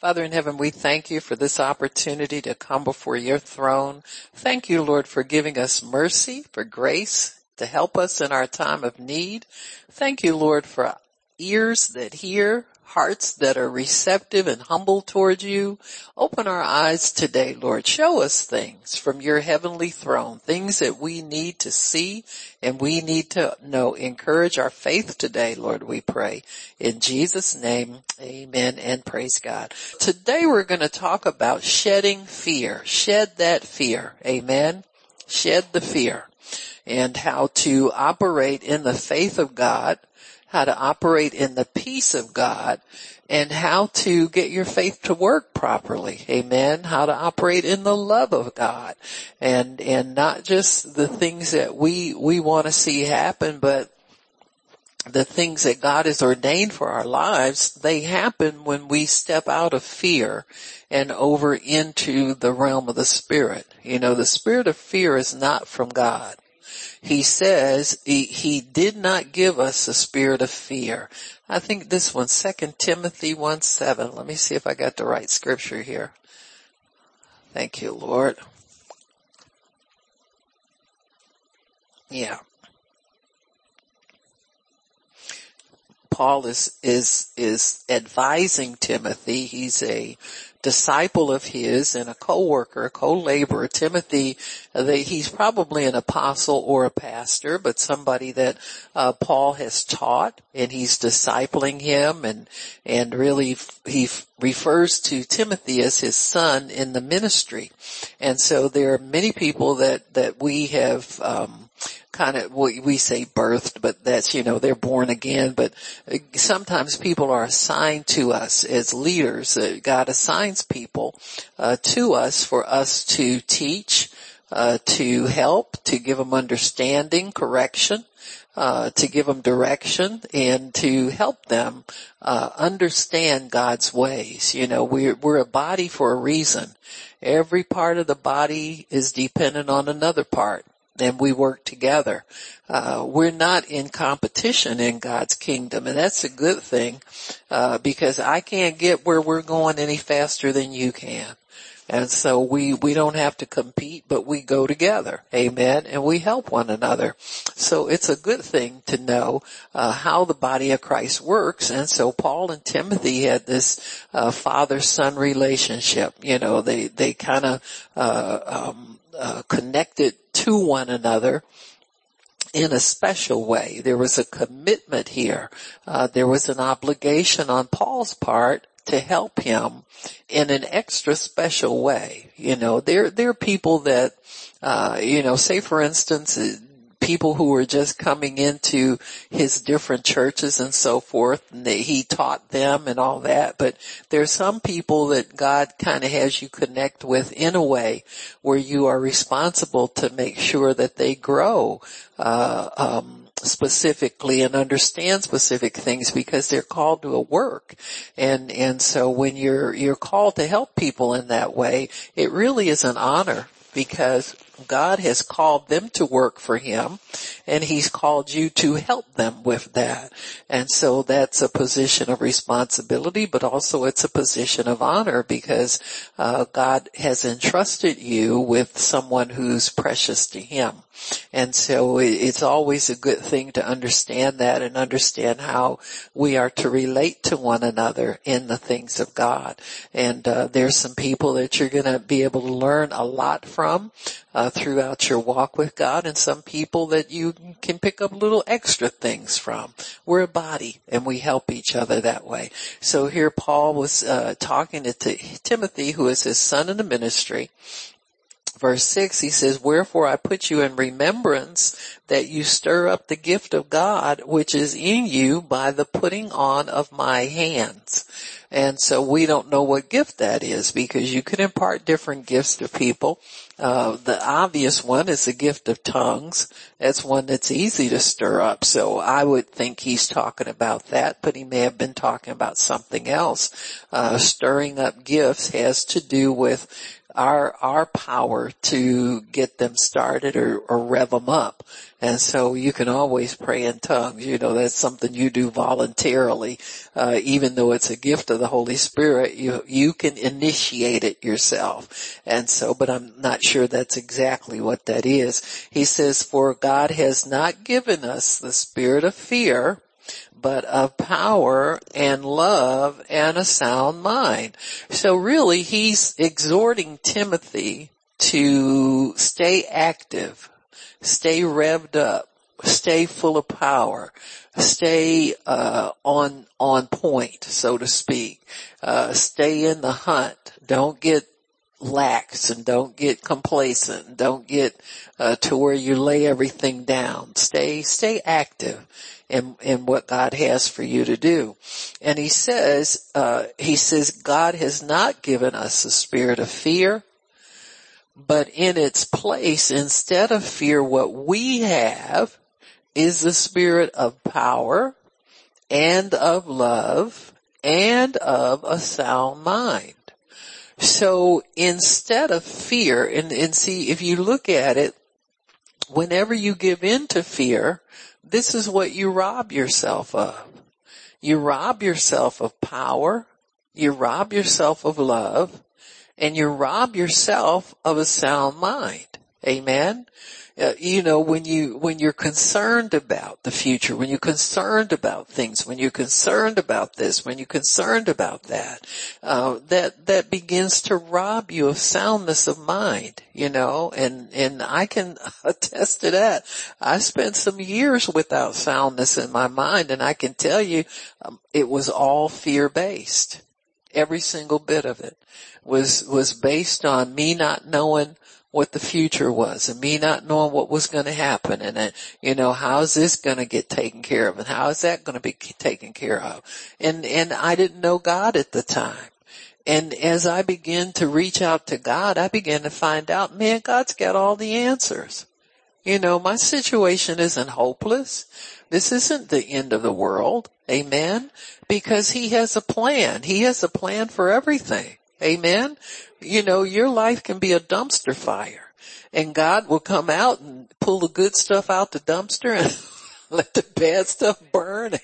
Father in heaven, we thank you for this opportunity to come before your throne. Thank you, Lord, for giving us mercy, for grace to help us in our time of need. Thank you, Lord, for ears that hear, hearts that are receptive and humble toward you. Open our eyes today, Lord. Show us things from your heavenly throne, things that we need to see and we need to know. Encourage our faith today, Lord, we pray. In Jesus name, amen and praise God. Today we're going to talk about shedding fear. Shed that fear. Amen. Shed the fear and how to operate in the faith of God how to operate in the peace of God and how to get your faith to work properly. Amen. How to operate in the love of God and, and not just the things that we, we want to see happen, but the things that God has ordained for our lives, they happen when we step out of fear and over into the realm of the spirit. You know, the spirit of fear is not from God he says he, he did not give us a spirit of fear. I think this one, Second Timothy 1 7. Let me see if I got the right scripture here. Thank you, Lord. Yeah. Paul is, is, is advising Timothy. He's a disciple of his and a co-worker, a co-laborer. Timothy, uh, he's probably an apostle or a pastor, but somebody that uh, Paul has taught, and he's discipling him, and and really he refers to Timothy as his son in the ministry, and so there are many people that that we have. Um, kind of we, we say birthed, but that's you know they're born again. But uh, sometimes people are assigned to us as leaders. Uh, God assigns people uh, to us for us to teach, uh, to help, to give them understanding, correction. Uh, to give them direction and to help them uh, understand God's ways. You know, we're we're a body for a reason. Every part of the body is dependent on another part and we work together. Uh, we're not in competition in God's kingdom, and that's a good thing uh, because I can't get where we're going any faster than you can. And so we, we don't have to compete, but we go together. Amen. And we help one another. So it's a good thing to know, uh, how the body of Christ works. And so Paul and Timothy had this, uh, father-son relationship. You know, they, they kind of, uh, um, uh, connected to one another in a special way. There was a commitment here. Uh, there was an obligation on Paul's part to help him in an extra special way. You know, there there are people that, uh, you know, say for instance, people who were just coming into his different churches and so forth and that he taught them and all that. But there's some people that God kind of has you connect with in a way where you are responsible to make sure that they grow, uh, um, specifically and understand specific things because they're called to a work. And, and so when you're, you're called to help people in that way, it really is an honor because God has called them to work for Him and He's called you to help them with that. And so that's a position of responsibility, but also it's a position of honor because uh, God has entrusted you with someone who's precious to Him. And so it's always a good thing to understand that and understand how we are to relate to one another in the things of God. And uh, there's some people that you're going to be able to learn a lot from uh, throughout your walk with God, and some people that you can pick up little extra things from. We're a body, and we help each other that way. So here Paul was uh, talking to Timothy, who is his son in the ministry, verse 6, he says, Wherefore I put you in remembrance that you stir up the gift of God which is in you by the putting on of my hands. And so we don't know what gift that is because you can impart different gifts to people. Uh, the obvious one is the gift of tongues. That's one that's easy to stir up. So I would think he's talking about that, but he may have been talking about something else. Uh, stirring up gifts has to do with our, our power to get them started or, or rev them up. And so you can always pray in tongues. You know, that's something you do voluntarily. Uh, even though it's a gift of the Holy Spirit, you, you can initiate it yourself. And so, but I'm not sure that's exactly what that is. He says, for God has not given us the spirit of fear, but of power and love and a sound mind. So really he's exhorting Timothy to stay active, stay revved up, stay full of power, stay uh, on on point, so to speak. Uh, stay in the hunt. Don't get lax and don't get complacent. Don't get uh, to where you lay everything down. Stay stay active in, in what God has for you to do. And he says, uh, he says, God has not given us a spirit of fear, but in its place, instead of fear, what we have is the spirit of power and of love and of a sound mind. So instead of fear, and, and see, if you look at it, whenever you give in to fear, this is what you rob yourself of. You rob yourself of power, you rob yourself of love, and you rob yourself of a sound mind. Amen uh, you know, when you, when you're concerned about the future, when you're concerned about things, when you're concerned about this, when you're concerned about that, uh, that, that begins to rob you of soundness of mind, you know, and, and I can attest to that. I spent some years without soundness in my mind and I can tell you, um, it was all fear based. Every single bit of it was, was based on me not knowing what the future was and me not knowing what was going to happen and then, you know, how's this going to get taken care of and how is that going to be taken care of? And, and I didn't know God at the time. And as I began to reach out to God, I began to find out, man, God's got all the answers. You know, my situation isn't hopeless. This isn't the end of the world. Amen. Because he has a plan. He has a plan for everything. Amen. You know, your life can be a dumpster fire and God will come out and pull the good stuff out the dumpster and let the bad stuff burn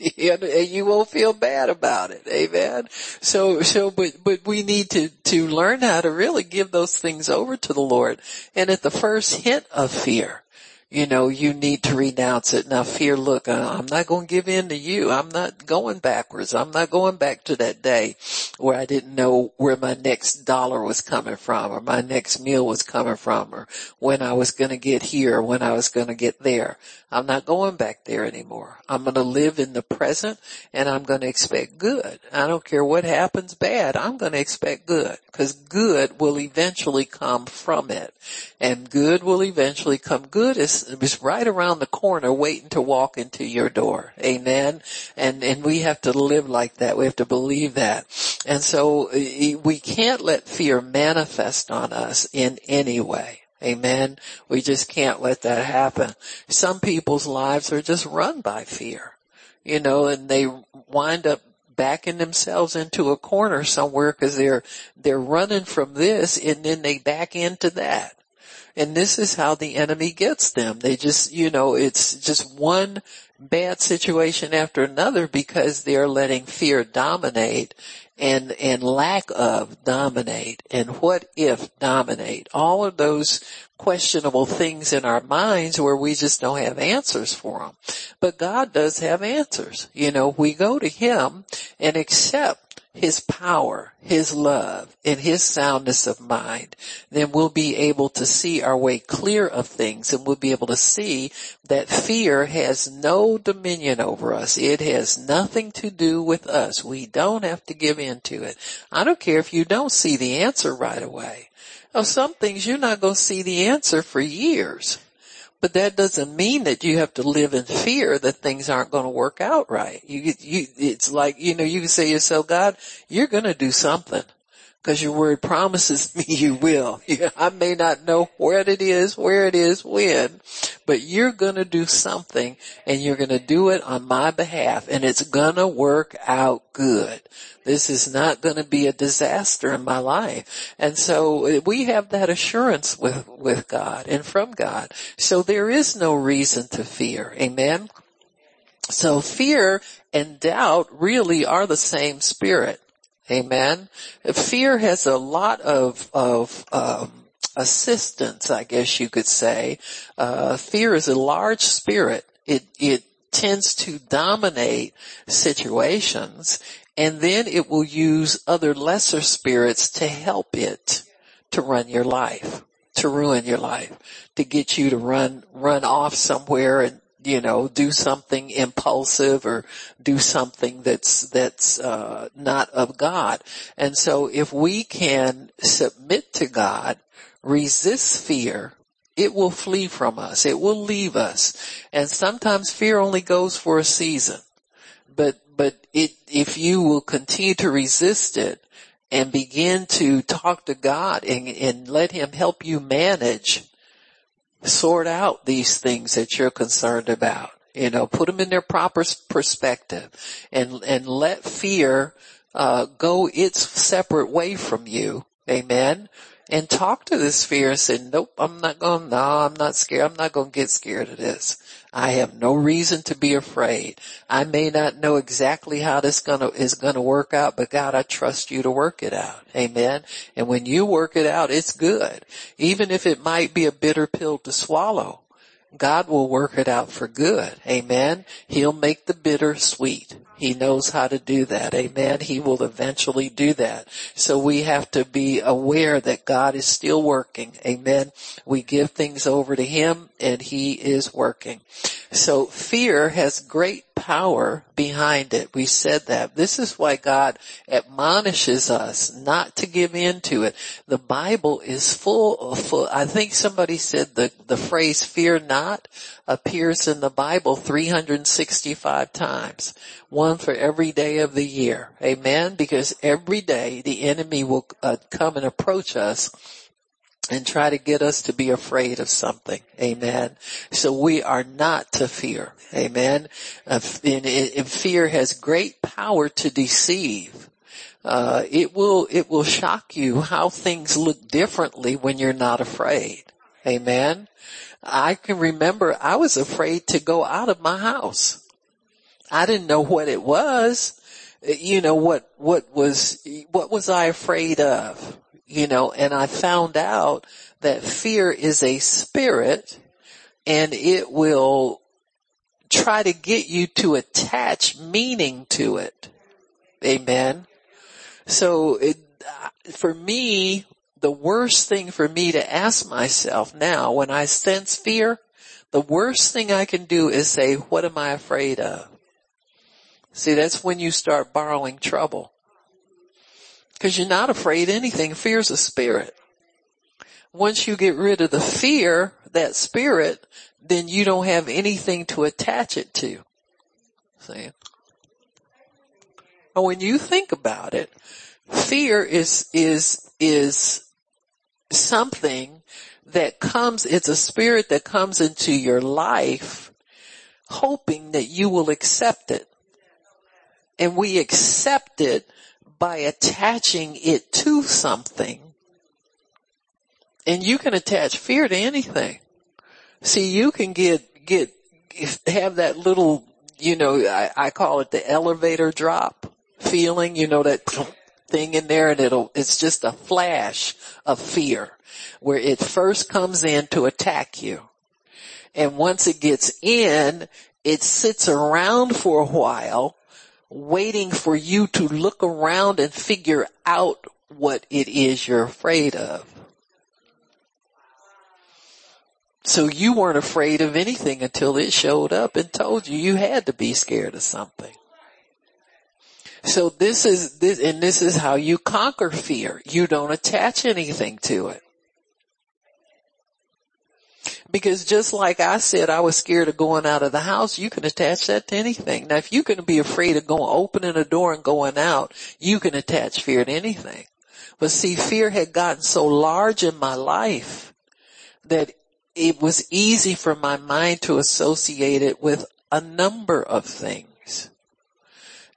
and you won't feel bad about it. Amen. So, so, but, but we need to, to learn how to really give those things over to the Lord. And at the first hint of fear, you know, you need to renounce it. Now fear, look, uh, I'm not going to give in to you. I'm not going backwards. I'm not going back to that day where I didn't know where my next dollar was coming from or my next meal was coming from or when I was going to get here or when I was going to get there. I'm not going back there anymore. I'm going to live in the present and I'm going to expect good. I don't care what happens bad. I'm going to expect good because good will eventually come from it and good will eventually come. Good is, is right around the corner waiting to walk into your door. Amen. And, and we have to live like that. We have to believe that. And so uh, we can't let fear manifest on us in any way. Amen. We just can't let that happen. Some people's lives are just run by fear, you know, and they wind up backing themselves into a corner somewhere because they're, they're running from this and then they back into that. And this is how the enemy gets them. They just, you know, it's just one bad situation after another because they're letting fear dominate and, and lack of dominate and what if dominate. All of those questionable things in our minds where we just don't have answers for them. But God does have answers. You know, we go to Him and accept his power, his love, and his soundness of mind, then we'll be able to see our way clear of things and we'll be able to see that fear has no dominion over us. It has nothing to do with us. We don't have to give in to it. I don't care if you don't see the answer right away. Of some things you're not going to see the answer for years. But that doesn't mean that you have to live in fear that things aren't going to work out right. You, you, it's like, you know, you can say to yourself, God, you're going to do something. Because your word promises me you will. I may not know where it is, where it is, when, but you're gonna do something and you're gonna do it on my behalf and it's gonna work out good. This is not gonna be a disaster in my life. And so uh, we have that assurance with, with God and from God. So there is no reason to fear. Amen. So fear and doubt really are the same spirit. Amen. Fear has a lot of, of, um, assistance, I guess you could say. Uh, fear is a large spirit. It, it tends to dominate situations and then it will use other lesser spirits to help it to run your life, to ruin your life, to get you to run, run off somewhere and you know, do something impulsive or do something that's, that's, uh, not of God. And so if we can submit to God, resist fear, it will flee from us. It will leave us. And sometimes fear only goes for a season. But, but it, if you will continue to resist it and begin to talk to God and, and let Him help you manage sort out these things that you're concerned about. You know, put them in their proper perspective and, and let fear, uh, go its separate way from you. Amen. And talk to this fear and say, nope, I'm not going, no, I'm not scared. I'm not going to get scared of this. I have no reason to be afraid. I may not know exactly how this gonna, is gonna work out, but God, I trust you to work it out. Amen. And when you work it out, it's good. Even if it might be a bitter pill to swallow, God will work it out for good. Amen. He'll make the bitter sweet. He knows how to do that. Amen. He will eventually do that. So we have to be aware that God is still working. Amen. We give things over to Him and He is working. So fear has great power behind it. We said that. This is why God admonishes us not to give in to it. The Bible is full of, I think somebody said the, the phrase fear not appears in the Bible 365 times. One for every day of the year. Amen? Because every day the enemy will uh, come and approach us and try to get us to be afraid of something. Amen. So we are not to fear. Amen. Uh, and, and fear has great power to deceive. Uh, it will, it will shock you how things look differently when you're not afraid. Amen. I can remember I was afraid to go out of my house. I didn't know what it was. Uh, you know, what, what was, what was I afraid of? you know, and I found out that fear is a spirit and it will try to get you to attach meaning to it. Amen. So it, uh, for me, the worst thing for me to ask myself now when I sense fear, the worst thing I can do is say, what am I afraid of? See, that's when you start borrowing trouble. Cause you're not afraid anything. Fear's a spirit. Once you get rid of the fear, that spirit, then you don't have anything to attach it to. See? When you think about it, fear is, is, is something that comes, it's a spirit that comes into your life hoping that you will accept it. And we accept it by attaching it to something. And you can attach fear to anything. See, you can get, get, have that little, you know, I, I call it the elevator drop feeling, you know, that thing in there and it'll, it's just a flash of fear where it first comes in to attack you. And once it gets in, it sits around for a while waiting for you to look around and figure out what it is you're afraid of. So you weren't afraid of anything until it showed up and told you you had to be scared of something. So this is this, and this is how you conquer fear. You don't attach anything to it. Because just like I said, I was scared of going out of the house, you can attach that to anything. Now if you can be afraid of going, opening a door and going out, you can attach fear to anything. But see, fear had gotten so large in my life that it was easy for my mind to associate it with a number of things.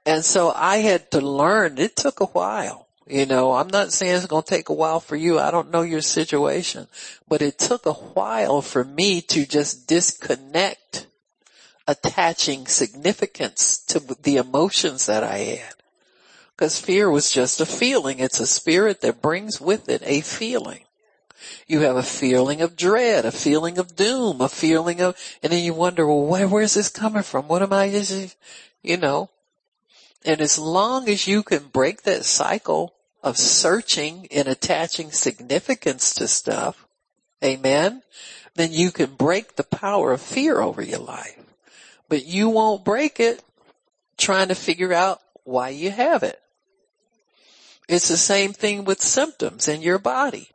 And so I had to learn, it took a while. You know, I'm not saying it's going to take a while for you. I don't know your situation, but it took a while for me to just disconnect attaching significance to the emotions that I had. Cause fear was just a feeling. It's a spirit that brings with it a feeling. You have a feeling of dread, a feeling of doom, a feeling of, and then you wonder, well, where, where's this coming from? What am I, you know? And as long as you can break that cycle of searching and attaching significance to stuff, amen, then you can break the power of fear over your life. But you won't break it trying to figure out why you have it. It's the same thing with symptoms in your body.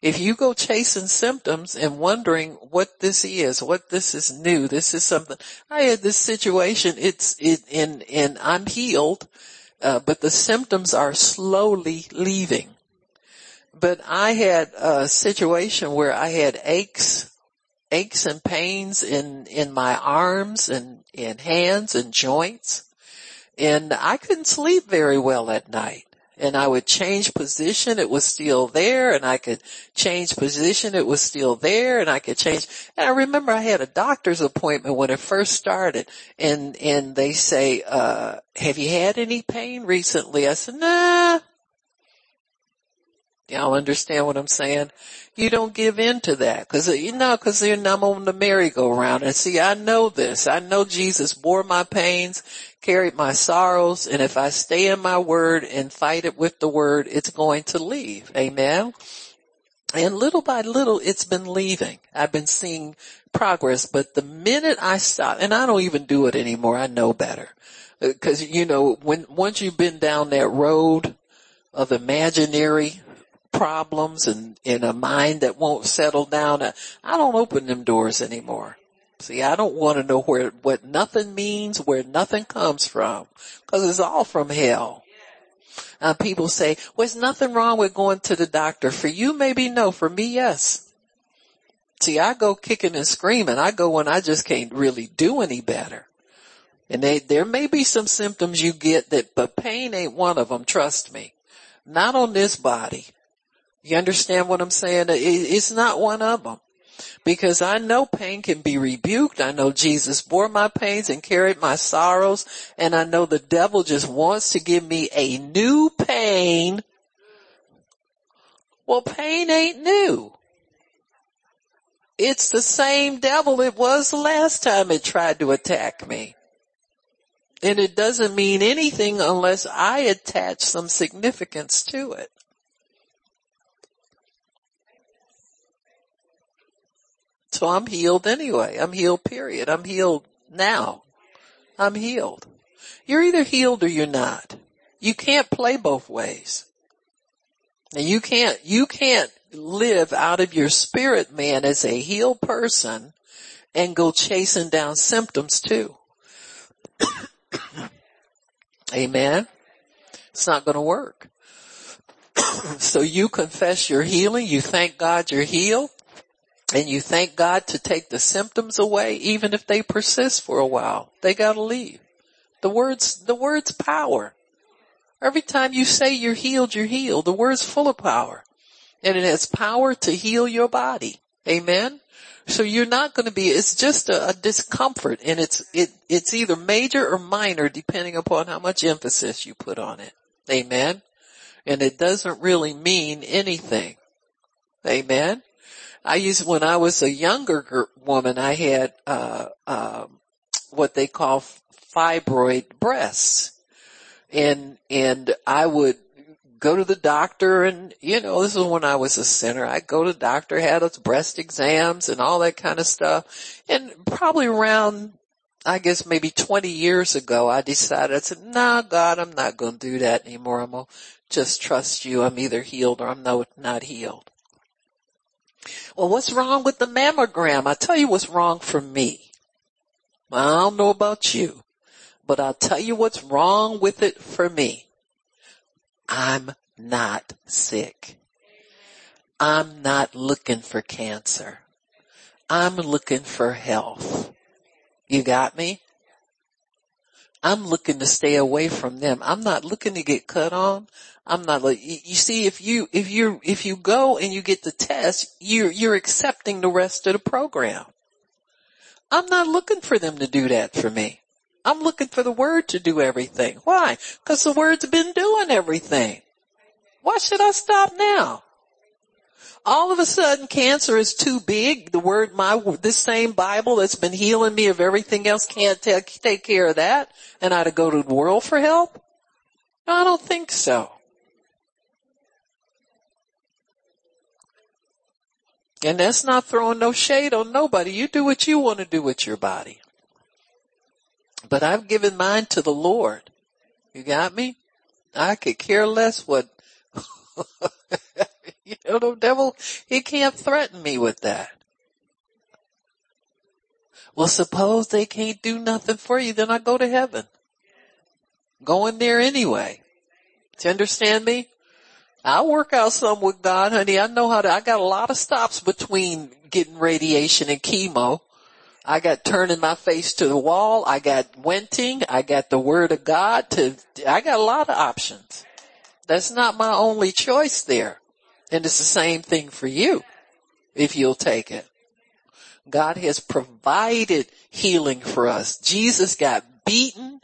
If you go chasing symptoms and wondering what this is, what this is new, this is something, I had this situation, it's, it, and, and I'm healed, uh, but the symptoms are slowly leaving. But I had a situation where I had aches, aches and pains in, in my arms and, and hands and joints. And I couldn't sleep very well at night and I would change position, it was still there, and I could change position, it was still there, and I could change. And I remember I had a doctor's appointment when it first started, and and they say, uh, "Have you had any pain recently?" I said, "Nah." Y'all understand what I'm saying? You don't give in to that, cause you know, cause you're not on the merry-go-round. And see, I know this. I know Jesus bore my pains carried my sorrows, and if I stay in my word and fight it with the word, it's going to leave. Amen. And little by little, it's been leaving. I've been seeing progress, but the minute I stop, and I don't even do it anymore, I know better. Uh, Cause you know, when, once you've been down that road of imaginary problems and in a mind that won't settle down, I don't open them doors anymore. See, I don't want to know where, what nothing means, where nothing comes from, cause it's all from hell. Uh, people say, well, there's nothing wrong with going to the doctor. For you, maybe no. For me, yes. See, I go kicking and screaming. I go when I just can't really do any better. And they, there may be some symptoms you get that, but pain ain't one of them. Trust me. Not on this body. You understand what I'm saying? It's not one of them because I know pain can be rebuked. I know Jesus bore my pains and carried my sorrows. And I know the devil just wants to give me a new pain. Well, pain ain't new. It's the same devil it was the last time it tried to attack me. And it doesn't mean anything unless I attach some significance to it. So I'm healed anyway. I'm healed period. I'm healed now. I'm healed. You're either healed or you're not. You can't play both ways. And you can't, you can't live out of your spirit man as a healed person and go chasing down symptoms too. Amen. It's not going to work. so you confess your healing. You thank God you're healed and you thank God to take the symptoms away, even if they persist for a while. They gotta leave. The words, the word's power. Every time you say you're healed, you're healed. The word's full of power. And it has power to heal your body. Amen? So you're not going to be, it's just a, a, discomfort and it's, it, it's either major or minor depending upon how much emphasis you put on it. Amen? And it doesn't really mean anything. Amen? I used, when I was a younger woman, I had, uh, uh, what they call fibroid breasts. And, and I would go to the doctor and, you know, this is when I was a sinner. I'd go to the doctor, had those breast exams and all that kind of stuff. And probably around, I guess maybe 20 years ago, I decided, I said, nah, God, I'm not going to do that anymore. I'm going to just trust you. I'm either healed or I'm no, not healed. Well, what's wrong with the mammogram? I tell you what's wrong for me. I don't know about you, but I'll tell you what's wrong with it for me. I'm not sick. I'm not looking for cancer. I'm looking for health. You got me? I'm looking to stay away from them. I'm not looking to get cut on. I'm not like, you see, if you, if you, if you go and you get the test, you're, you're accepting the rest of the program. I'm not looking for them to do that for me. I'm looking for the word to do everything. Why? Cause the word's been doing everything. Why should I stop now? All of a sudden cancer is too big. The word, my, this same Bible that's been healing me of everything else can't take, take care of that and I ought to go to the world for help? I don't think so. And that's not throwing no shade on nobody. You do what you want to do with your body. But I've given mine to the Lord. You got me? I could care less what you know, the devil, he can't threaten me with that. Well, suppose they can't do nothing for you, then I go to heaven. Going there anyway. Do you understand me? I'll work out some with God, honey. I know how to, I got a lot of stops between getting radiation and chemo. I got turning my face to the wall. I got wenting. I got the word of God to, I got a lot of options. That's not my only choice there. And it's the same thing for you if you'll take it. God has provided healing for us. Jesus got beaten,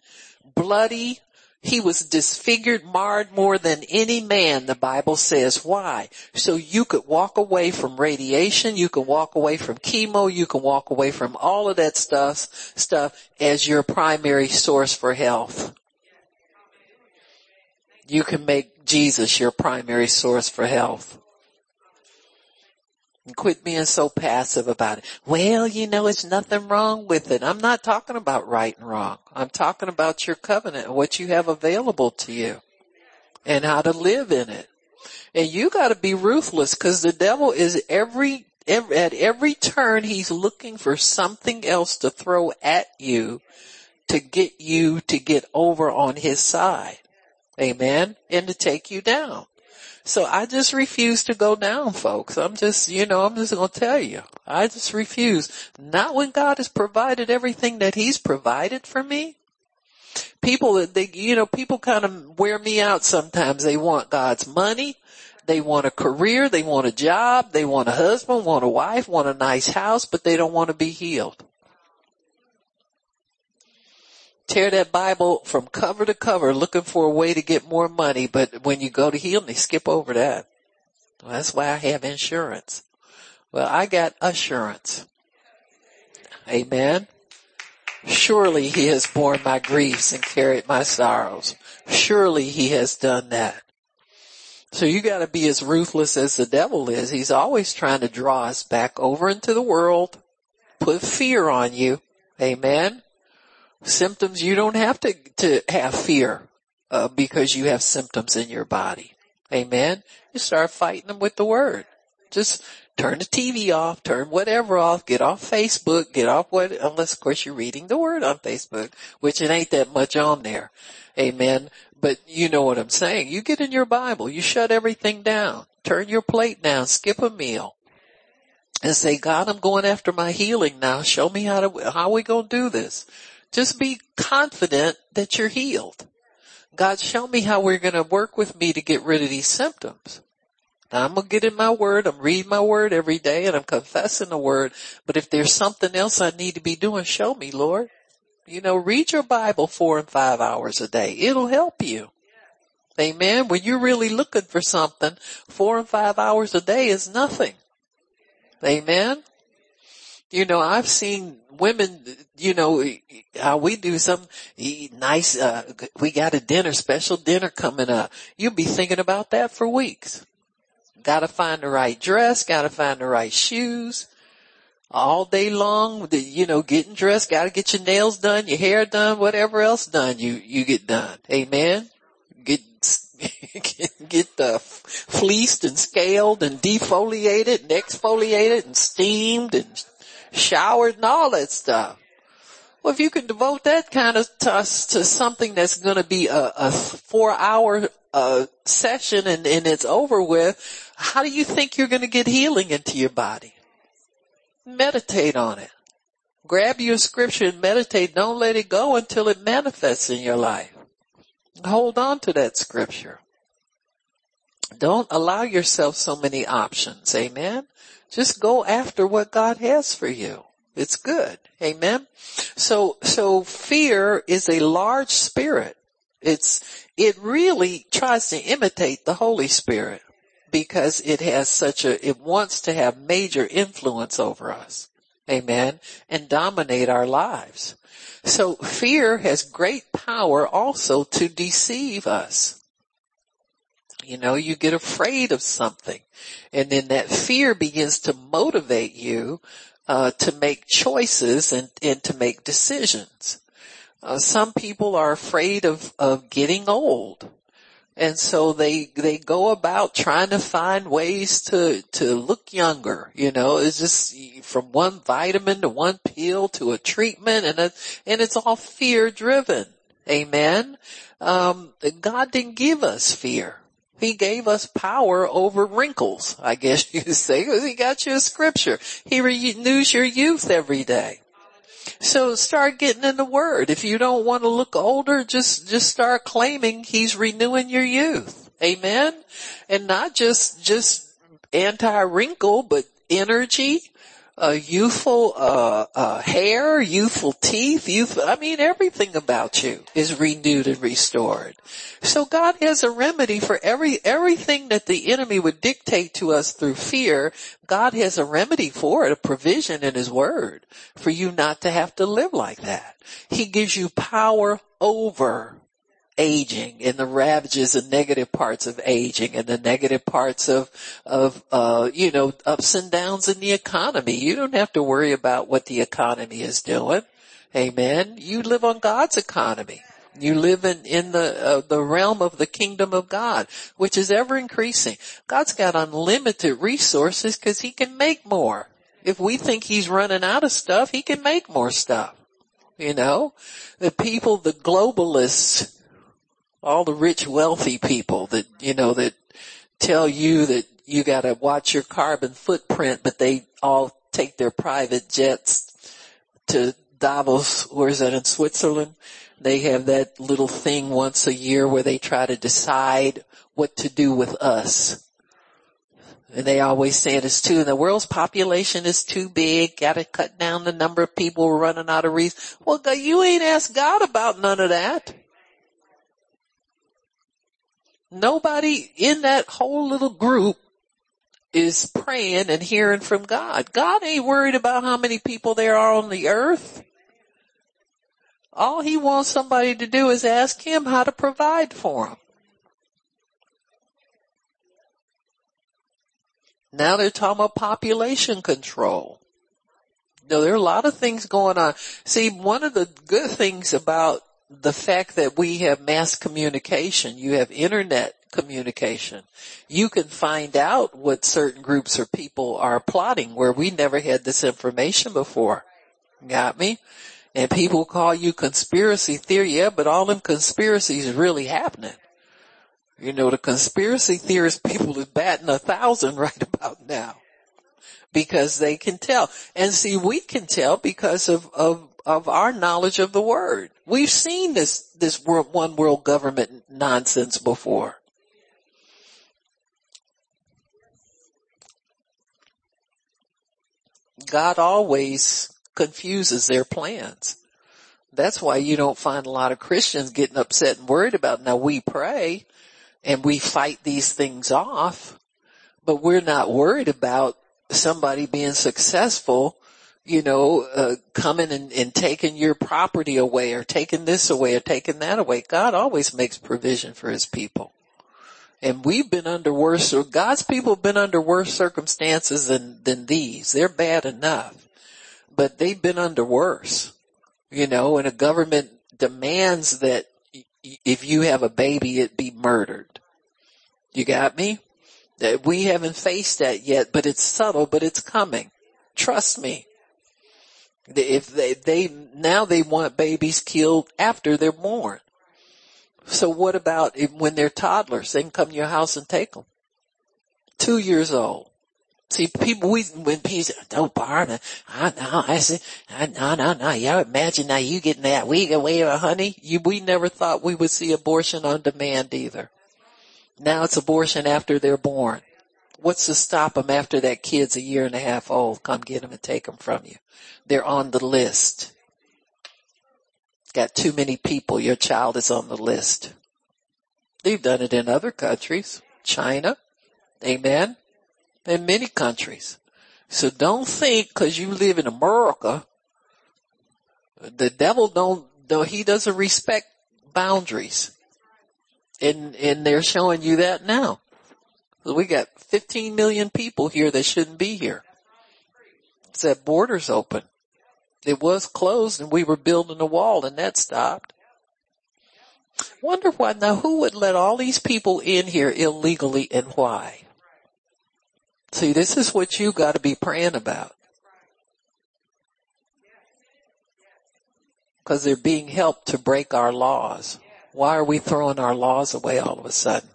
bloody. He was disfigured, marred more than any man, the Bible says. Why? So you could walk away from radiation, you can walk away from chemo, you can walk away from all of that stuff, stuff as your primary source for health. You can make Jesus your primary source for health. And quit being so passive about it. Well, you know, it's nothing wrong with it. I'm not talking about right and wrong. I'm talking about your covenant and what you have available to you and how to live in it. And you gotta be ruthless because the devil is every, every, at every turn he's looking for something else to throw at you to get you to get over on his side. Amen. And to take you down. So I just refuse to go down, folks. I'm just, you know, I'm just going to tell you. I just refuse. Not when God has provided everything that he's provided for me. People they, you know, people kind of wear me out sometimes. They want God's money. They want a career. They want a job. They want a husband, want a wife, want a nice house, but they don't want to be healed tear that Bible from cover to cover looking for a way to get more money, but when you go to heal, they skip over that. Well, that's why I have insurance. Well, I got assurance. Amen. Surely he has borne my griefs and carried my sorrows. Surely he has done that. So you gotta be as ruthless as the devil is. He's always trying to draw us back over into the world, put fear on you. Amen symptoms, you don't have to, to have fear, uh, because you have symptoms in your body. Amen. You start fighting them with the word. Just turn the TV off, turn whatever off, get off Facebook, get off what, unless of course you're reading the word on Facebook, which it ain't that much on there. Amen. But you know what I'm saying. You get in your Bible, you shut everything down, turn your plate down, skip a meal, and say, God, I'm going after my healing now. Show me how to, how we going to do this? Just be confident that you're healed. God, show me how we're going to work with me to get rid of these symptoms. Now I'm going to get in my word. I'm reading my word every day and I'm confessing the word. But if there's something else I need to be doing, show me, Lord. You know, read your Bible four and five hours a day. It'll help you. Amen. When you're really looking for something, four and five hours a day is nothing. Amen. You know, I've seen women, you know, how we do some nice, uh, we got a dinner, special dinner coming up. You'll be thinking about that for weeks. Gotta find the right dress, gotta find the right shoes. All day long, you know, getting dressed, gotta get your nails done, your hair done, whatever else done, you, you get done. Amen. Get, get, get the fleeced and scaled and defoliated and exfoliated and steamed and showered and all that stuff. Well, if you can devote that kind of to, to something that's going to be a, a four hour uh, uh, session and, and it's over with, how do you think you're going to get healing into your body? Meditate on it. Grab your scripture and meditate. Don't let it go until it manifests in your life. Hold on to that scripture. Don't allow yourself so many options. Amen. Just go after what God has for you. It's good. Amen. So, so fear is a large spirit. It's, it really tries to imitate the Holy Spirit because it has such a, it wants to have major influence over us. Amen. And dominate our lives. So fear has great power also to deceive us. You know, you get afraid of something and then that fear begins to motivate you uh, to make choices and, and to make decisions. Uh, some people are afraid of, of getting old. And so they, they go about trying to find ways to, to look younger, you know, it's just from one vitamin to one pill to a treatment and a, and it's all fear driven. Amen. Um, God didn't give us fear. He gave us power over wrinkles, I guess you say, because he got you a scripture. He renews your youth every day. So start getting in the word. If you don't want to look older, just, just start claiming he's renewing your youth. Amen. And not just, just anti-wrinkle, but energy, uh, youthful uh, uh, hair, youthful teeth, youthful. I mean, everything about you is renewed and restored. So God has a remedy for every everything that the enemy would dictate to us through fear. God has a remedy for it, a provision in His Word for you not to have to live like that. He gives you power over aging and the ravages and negative parts of aging and the negative parts of, of, uh, you know, ups and downs in the economy. You don't have to worry about what the economy is doing. Amen. You live on God's economy. You live in, in the, uh, the realm of the kingdom of God, which is ever increasing. God's got unlimited resources because he can make more. If we think he's running out of stuff, he can make more stuff. You know, the people, the globalists, all the rich wealthy people that, you know, that tell you that you gotta watch your carbon footprint, but they all take their private jets to Davos, where is that in Switzerland? They have that little thing once a year where they try to decide what to do with us. And they always say it is too, the world's population is too big, gotta cut down the number of people running out of reasons. Well, you ain't asked God about none of that. Nobody in that whole little group is praying and hearing from God. God ain't worried about how many people there are on the earth. All he wants somebody to do is ask him how to provide for them. Now they're talking about population control. Now there are a lot of things going on. See, one of the good things about the fact that we have mass communication, you have internet communication. You can find out what certain groups or people are plotting where we never had this information before. Got me? And people call you conspiracy theory. Yeah, but all them conspiracies really happening. You know, the conspiracy theorist people is batting a thousand right about now because they can tell. And see, we can tell because of, of of our knowledge of the word. We've seen this, this world, one world government nonsense before. God always confuses their plans. That's why you don't find a lot of Christians getting upset and worried about, now we pray and we fight these things off, but we're not worried about somebody being successful you know, uh, coming and, and taking your property away or taking this away or taking that away. God always makes provision for his people. And we've been under worse, or God's people have been under worse circumstances than, than these. They're bad enough, but they've been under worse, you know, and a government demands that if you have a baby, it be murdered. You got me? That we haven't faced that yet, but it's subtle, but it's coming. Trust me. If they, they, now they want babies killed after they're born. So what about when they're toddlers? They can come to your house and take them. Two years old. See, people, we, when people don't me, I know, I said, I, no, no, no, y'all imagine now you getting that we away, uh, honey. You, we never thought we would see abortion on demand either. Now it's abortion after they're born. What's to stop them after that kid's a year and a half old? Come get them and take them from you. They're on the list. Got too many people. Your child is on the list. They've done it in other countries. China. Amen. In many countries. So don't think cause you live in America, the devil don't, though he doesn't respect boundaries. And, and they're showing you that now. We got 15 million people here that shouldn't be here. That borders open. It was closed and we were building a wall and that stopped. Wonder why now who would let all these people in here illegally and why? See, this is what you gotta be praying about. Cause they're being helped to break our laws. Why are we throwing our laws away all of a sudden?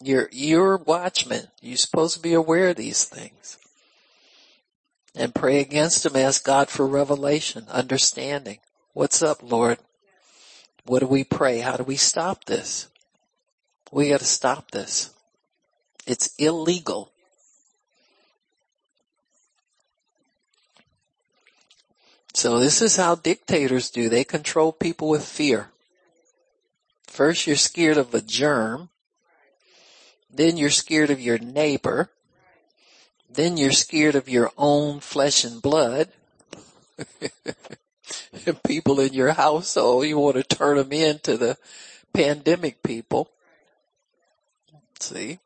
You're, you're watchman. You're supposed to be aware of these things. And pray against them. Ask God for revelation, understanding. What's up, Lord? What do we pray? How do we stop this? We gotta stop this. It's illegal. So this is how dictators do. They control people with fear. First you're scared of a germ. Then you're scared of your neighbor. Then you're scared of your own flesh and blood. people in your household, you want to turn them into the pandemic people. See?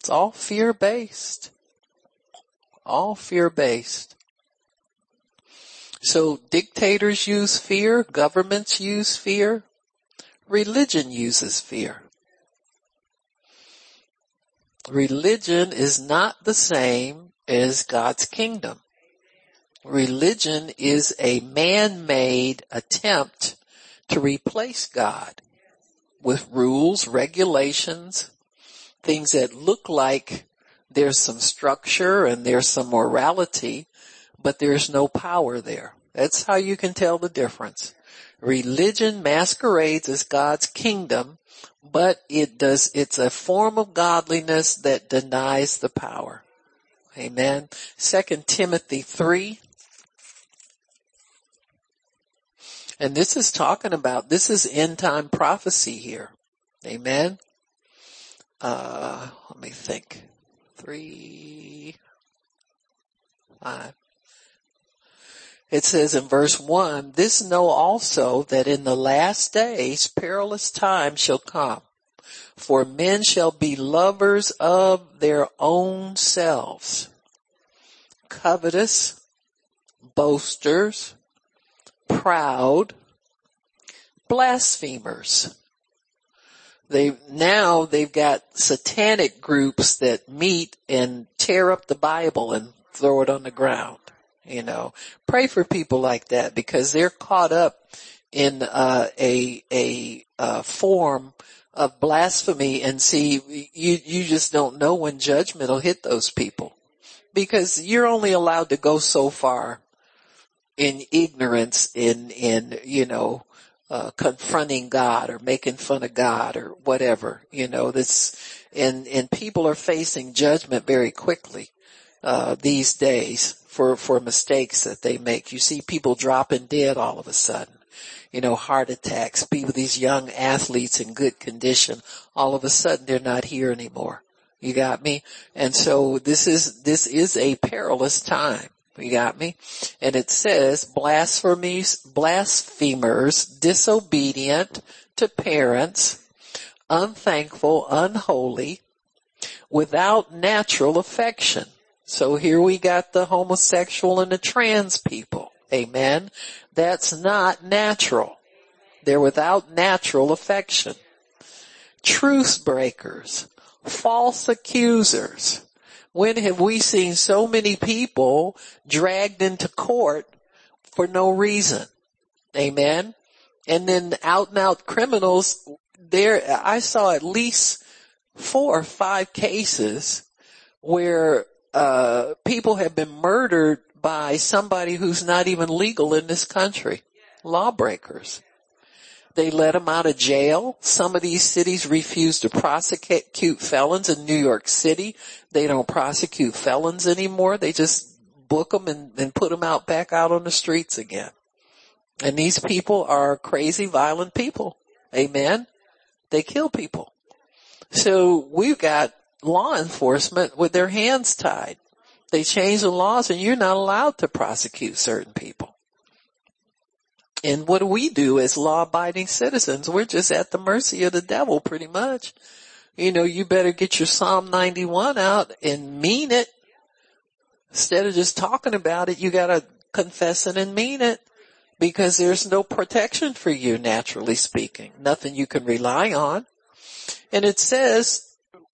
It's all fear based. All fear based. So dictators use fear, governments use fear, religion uses fear. Religion is not the same as God's kingdom. Religion is a man-made attempt to replace God with rules, regulations, things that look like there's some structure and there's some morality, but there's no power there. That's how you can tell the difference. Religion masquerades as God's kingdom but it does, it's a form of godliness that denies the power. Amen. Second Timothy 3. And this is talking about, this is end time prophecy here. Amen. Uh, let me think. Three, five. It says in verse one, this know also that in the last days perilous times shall come. For men shall be lovers of their own selves, covetous, boasters, proud, blasphemers. They now they've got satanic groups that meet and tear up the Bible and throw it on the ground. You know, pray for people like that because they're caught up in uh, a a uh, form of blasphemy and see you you just don't know when judgment will hit those people because you're only allowed to go so far in ignorance in in you know uh, confronting God or making fun of God or whatever you know this and and people are facing judgment very quickly uh, these days for, for mistakes that they make. You see people dropping dead all of a sudden. You know, heart attacks, people, these young athletes in good condition, all of a sudden they're not here anymore. You got me? And so this is, this is a perilous time. You got me? And it says blasphemies, blasphemers, disobedient to parents, unthankful, unholy, without natural affection. So here we got the homosexual and the trans people. Amen. That's not natural. They're without natural affection. Truth breakers, false accusers. When have we seen so many people dragged into court for no reason. Amen. And then out and out criminals, there, I saw at least four or five cases where, uh, people have been murdered by somebody who's not even legal in this country. Lawbreakers. They let them out of jail. Some of these cities refuse to prosecute felons in New York City. They don't prosecute felons anymore. They just book them and, and put them out back out on the streets again. And these people are crazy, violent people. Amen. They kill people. So we've got law enforcement with their hands tied. They change the laws and you're not allowed to prosecute certain people. And what do we do as law abiding citizens? We're just at the mercy of the devil pretty much. You know, you better get your Psalm 91 out and mean it. Instead of just talking about it, you gotta confess it and mean it because there's no protection for you naturally speaking. Nothing you can rely on. And it says,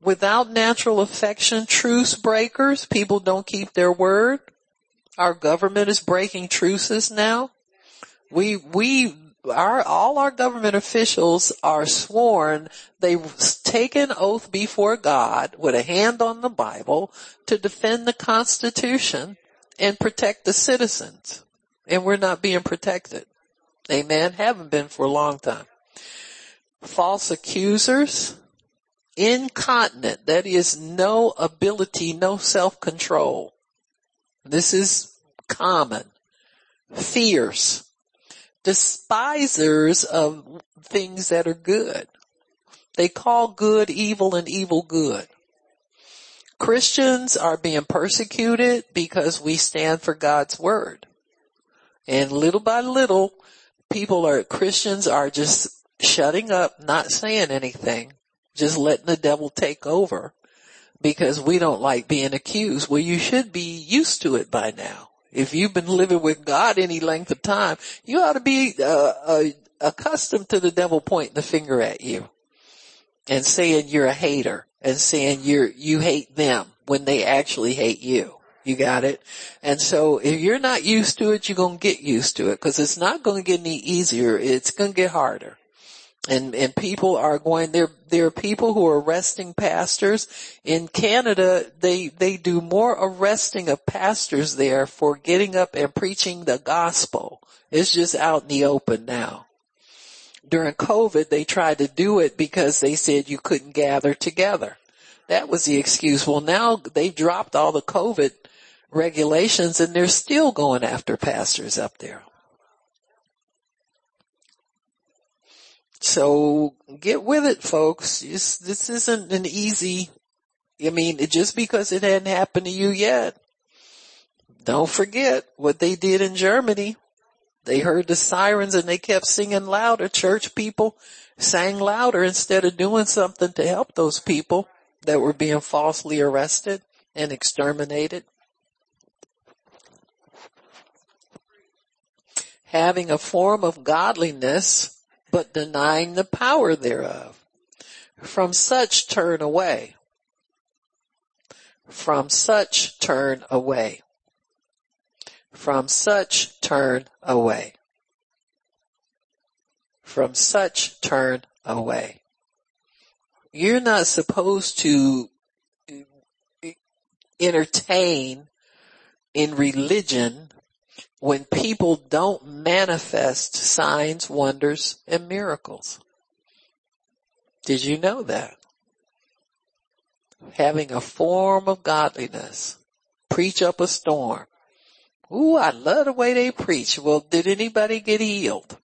without natural affection, truce breakers, people don't keep their word. Our government is breaking truces now. We, we, our, all our government officials are sworn, they take an oath before God with a hand on the Bible to defend the Constitution and protect the citizens. And we're not being protected. Amen. Haven't been for a long time. False accusers, incontinent, that is no ability, no self-control. This is common. Fierce, despisers of things that are good. They call good evil and evil good. Christians are being persecuted because we stand for God's word. And little by little, people are, Christians are just shutting up, not saying anything, just letting the devil take over because we don't like being accused. Well, you should be used to it by now. If you've been living with God any length of time, you ought to be uh, uh, accustomed to the devil pointing the finger at you and saying you're a hater and saying you're you hate them when they actually hate you. You got it? And so if you're not used to it, you're going to get used to it because it's not going to get any easier. It's going to get harder and and people are going there there are people who are arresting pastors. In Canada they they do more arresting of pastors there for getting up and preaching the gospel. It's just out in the open now. During covid they tried to do it because they said you couldn't gather together. That was the excuse. Well now they dropped all the covid regulations and they're still going after pastors up there So get with it, folks. This, this isn't an easy, I mean, just because it hadn't happened to you yet, don't forget what they did in Germany. They heard the sirens and they kept singing louder. Church people sang louder instead of doing something to help those people that were being falsely arrested and exterminated. Having a form of godliness but denying the power thereof. From such turn away. From such turn away. From such turn away. From such turn away. You're not supposed to entertain in religion when people don't manifest signs, wonders, and miracles. Did you know that? Having a form of godliness. Preach up a storm. Ooh, I love the way they preach. Well, did anybody get healed?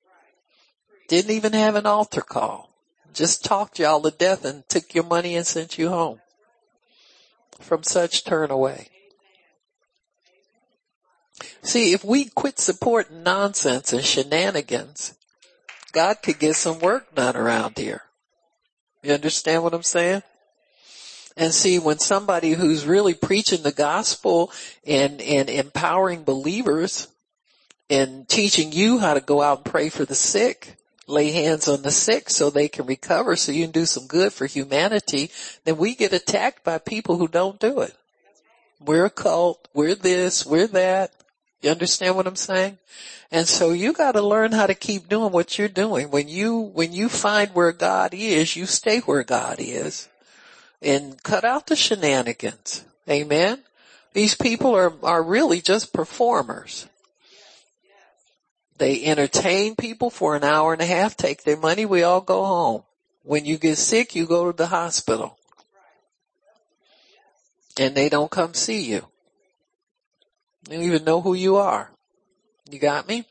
Didn't even have an altar call. Just talked y'all to death and took your money and sent you home. From such turn away. See, if we quit supporting nonsense and shenanigans, God could get some work done around here. You understand what I'm saying? And see, when somebody who's really preaching the gospel and, and empowering believers and teaching you how to go out and pray for the sick, lay hands on the sick so they can recover so you can do some good for humanity, then we get attacked by people who don't do it. We're a cult, we're this, we're that. You understand what I'm saying? And so you gotta learn how to keep doing what you're doing. When you, when you find where God is, you stay where God is. And cut out the shenanigans. Amen? These people are, are really just performers. They entertain people for an hour and a half, take their money, we all go home. When you get sick, you go to the hospital. And they don't come see you. They don't even know who you are. You got me?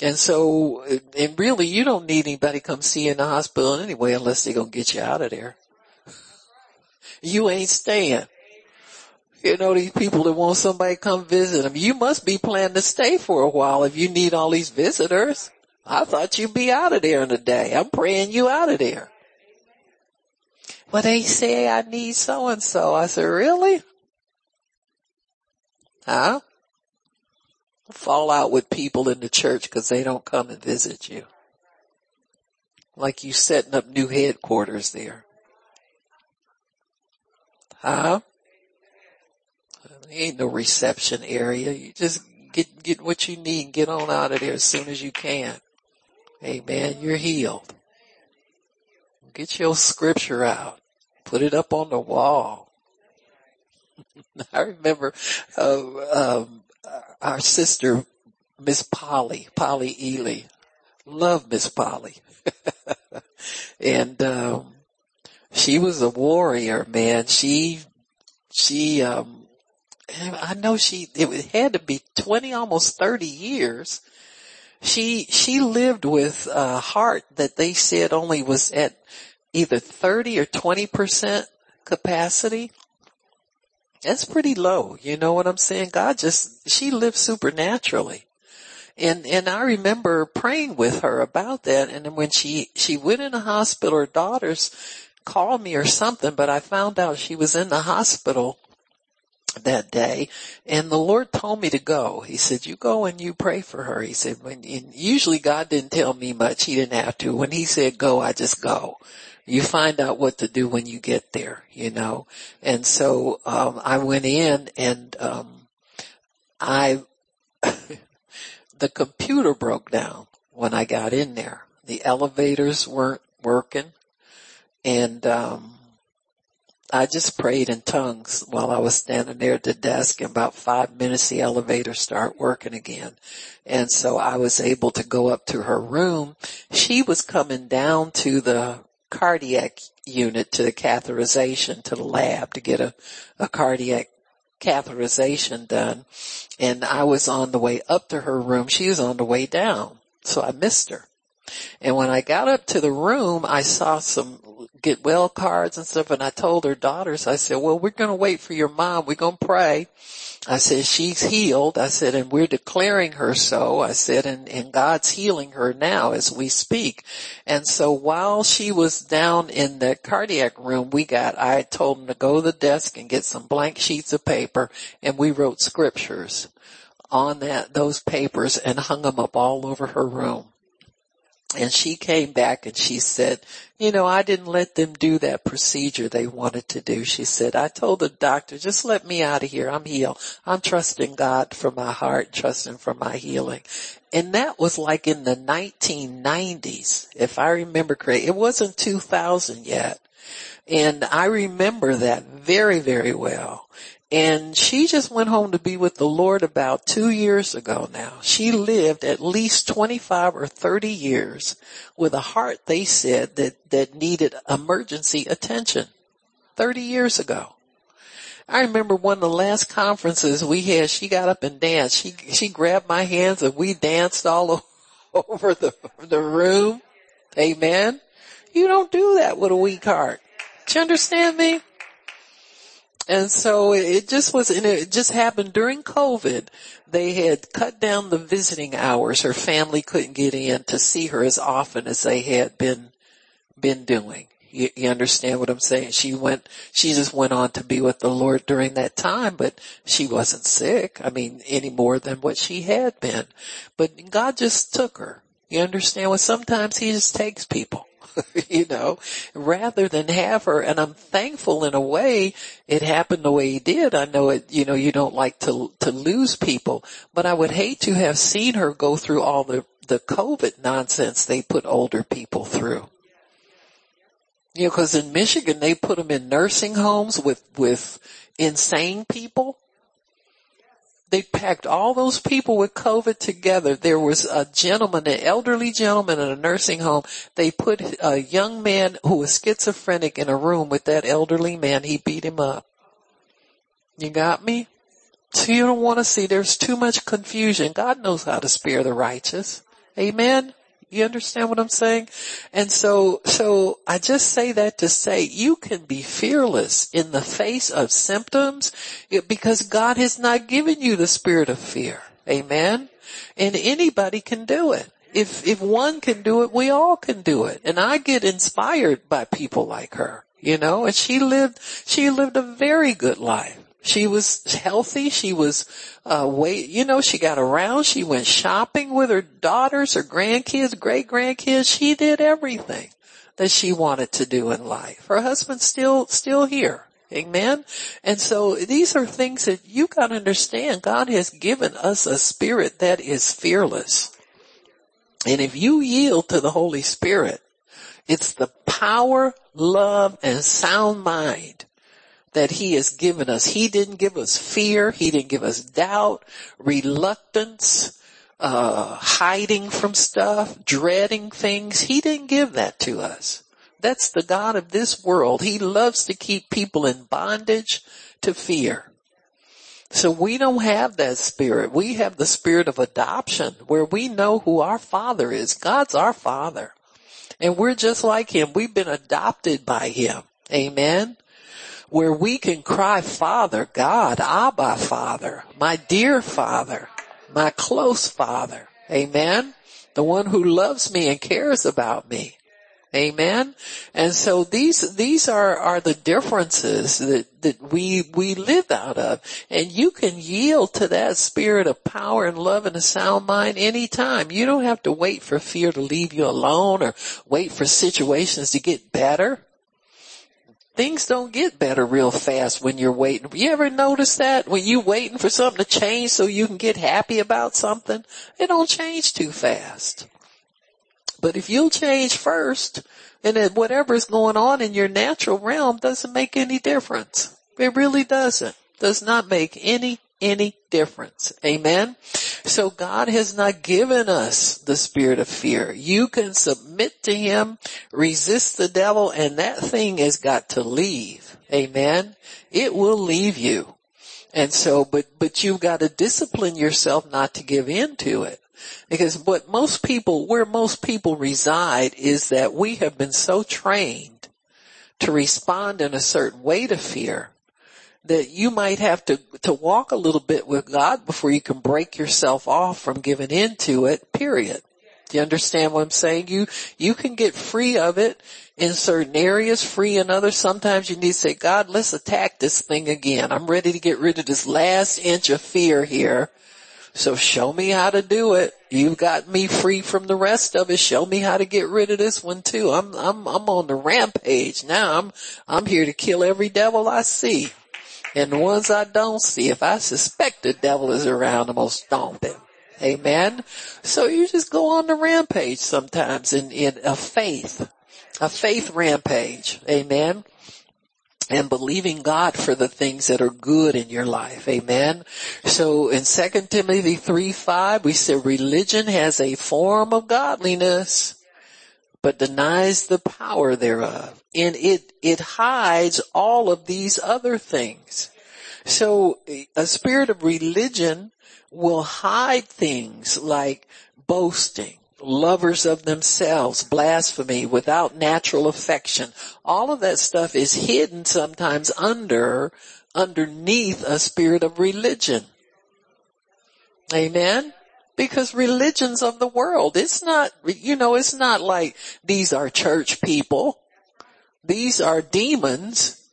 And so, and really you don't need anybody come see you in the hospital anyway unless they're gonna get you out of there. You ain't staying. You know, these people that want somebody to come visit them. You must be planning to stay for a while if you need all these visitors. I thought you'd be out of there in a day. I'm praying you out of there. But they say I need so and so. I said, really? Huh? Fall out with people in the church because they don't come and visit you. Like you setting up new headquarters there. Huh? There ain't no reception area. You just get, get what you need and get on out of there as soon as you can. Amen. You're healed. Get your scripture out. Put it up on the wall. I remember, uh, um, our sister, Miss Polly, Polly Ely. Love Miss Polly. and, um, she was a warrior, man. She, she, um, I know she, it had to be 20, almost 30 years. She, she lived with a heart that they said only was at either 30 or 20% capacity. That's pretty low. You know what I'm saying? God just, she lived supernaturally. And, and I remember praying with her about that. And then when she, she went in the hospital, her daughters called me or something, but I found out she was in the hospital that day and the Lord told me to go. He said, you go and you pray for her. He said, when, usually God didn't tell me much. He didn't have to. When he said go, I just go. You find out what to do when you get there, you know? And so, um, I went in and, um, I, the computer broke down when I got in there. The elevators weren't working and, um, I just prayed in tongues while I was standing there at the desk. In about five minutes, the elevator started working again. And so I was able to go up to her room. She was coming down to the cardiac unit to the catheterization to the lab to get a, a cardiac catheterization done. And I was on the way up to her room. She was on the way down. So I missed her. And when I got up to the room, I saw some get well cards and stuff and I told her daughters, I said, well, we're going to wait for your mom. We're going to pray. I said, she's healed. I said, and we're declaring her so. I said, and, and God's healing her now as we speak. And so while she was down in the cardiac room, we got, I told them to go to the desk and get some blank sheets of paper and we wrote scriptures on that, those papers and hung them up all over her room. And she came back and she said, you know, I didn't let them do that procedure they wanted to do. She said, I told the doctor, just let me out of here. I'm healed. I'm trusting God for my heart, trusting for my healing. And that was like in the 1990s, if I remember correctly. It wasn't 2000 yet. And I remember that very, very well. And she just went home to be with the Lord about two years ago now. She lived at least 25 or 30 years with a heart, they said, that, that needed emergency attention. 30 years ago. I remember one of the last conferences we had, she got up and danced. She, she grabbed my hands and we danced all over the, the room. Amen. You don't do that with a weak heart. Do you understand me? And so it just was, and it just happened during COVID. They had cut down the visiting hours. Her family couldn't get in to see her as often as they had been, been doing. You, you, understand what I'm saying? She went, she just went on to be with the Lord during that time, but she wasn't sick. I mean, any more than what she had been. But God just took her. You understand? Well, sometimes He just takes people. you know, rather than have her. And I'm thankful in a way it happened the way he did. I know it, you know, you don't like to, to lose people, but I would hate to have seen her go through all the, the COVID nonsense they put older people through. You know, cause in Michigan they put them in nursing homes with, with insane people they packed all those people with COVID together. There was a gentleman, an elderly gentleman in a nursing home. They put a young man who was schizophrenic in a room with that elderly man. He beat him up. You got me? So you don't want to see there's too much confusion. God knows how to spare the righteous. Amen. You understand what I'm saying? And so, so I just say that to say you can be fearless in the face of symptoms because God has not given you the spirit of fear. Amen. And anybody can do it. If, if one can do it, we all can do it. And I get inspired by people like her, you know, and she lived, she lived a very good life. She was healthy. She was, uh, wait, you know, she got around. She went shopping with her daughters, her grandkids, great grandkids. She did everything that she wanted to do in life. Her husband's still, still here. Amen. And so these are things that you gotta understand. God has given us a spirit that is fearless. And if you yield to the Holy Spirit, it's the power, love, and sound mind that he has given us. He didn't give us fear. He didn't give us doubt, reluctance, uh, hiding from stuff, dreading things. He didn't give that to us. That's the God of this world. He loves to keep people in bondage to fear. So we don't have that spirit. We have the spirit of adoption where we know who our father is. God's our father. And we're just like him. We've been adopted by him. Amen where we can cry, Father, God, Abba, Father, my dear Father, my close Father. Amen. The one who loves me and cares about me. Amen. And so these, these are, are the differences that, that we, we live out of. And you can yield to that spirit of power and love and a sound mind anytime. You don't have to wait for fear to leave you alone or wait for situations to get better things don't get better real fast when you're waiting. You ever notice that when you waiting for something to change so you can get happy about something? It don't change too fast. But if you'll change first, and then whatever's going on in your natural realm doesn't make any difference. It really doesn't. Does not make any any difference. Amen. So God has not given us the spirit of fear. You can submit to him, resist the devil, and that thing has got to leave. Amen. It will leave you. And so, but, but you've got to discipline yourself not to give in to it. Because what most people, where most people reside is that we have been so trained to respond in a certain way to fear that you might have to, to walk a little bit with God before you can break yourself off from giving into it, period. Do you understand what I'm saying? You, you can get free of it in certain areas, free in others. Sometimes you need to say, God, let's attack this thing again. I'm ready to get rid of this last inch of fear here. So show me how to do it. You've got me free from the rest of it. Show me how to get rid of this one too. I'm, I'm, I'm on the rampage now. I'm, I'm here to kill every devil I see. And the ones I don't see, if I suspect the devil is around, I'm gonna stomp him. Amen. So you just go on the rampage sometimes in, in a faith, a faith rampage. Amen. And believing God for the things that are good in your life. Amen. So in 2 Timothy 3, 5, we said religion has a form of godliness but denies the power thereof. And it, it hides all of these other things. So a spirit of religion will hide things like boasting, lovers of themselves, blasphemy, without natural affection. All of that stuff is hidden sometimes under, underneath a spirit of religion. Amen? because religions of the world, it's not, you know, it's not like these are church people. These are demons.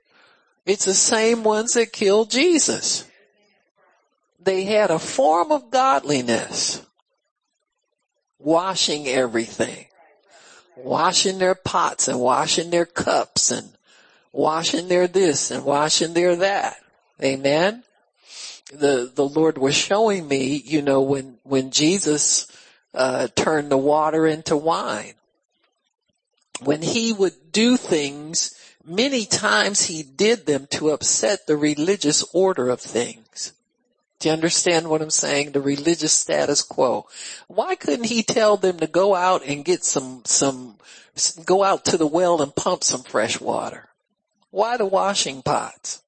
It's the same ones that killed Jesus. They had a form of godliness, washing everything, washing their pots and washing their cups and washing their this and washing their that. Amen. The, the Lord was showing me, you know, when, when Jesus, uh, turned the water into wine. When he would do things, many times he did them to upset the religious order of things. Do you understand what I'm saying? The religious status quo. Why couldn't he tell them to go out and get some, some, go out to the well and pump some fresh water? Why the washing pots?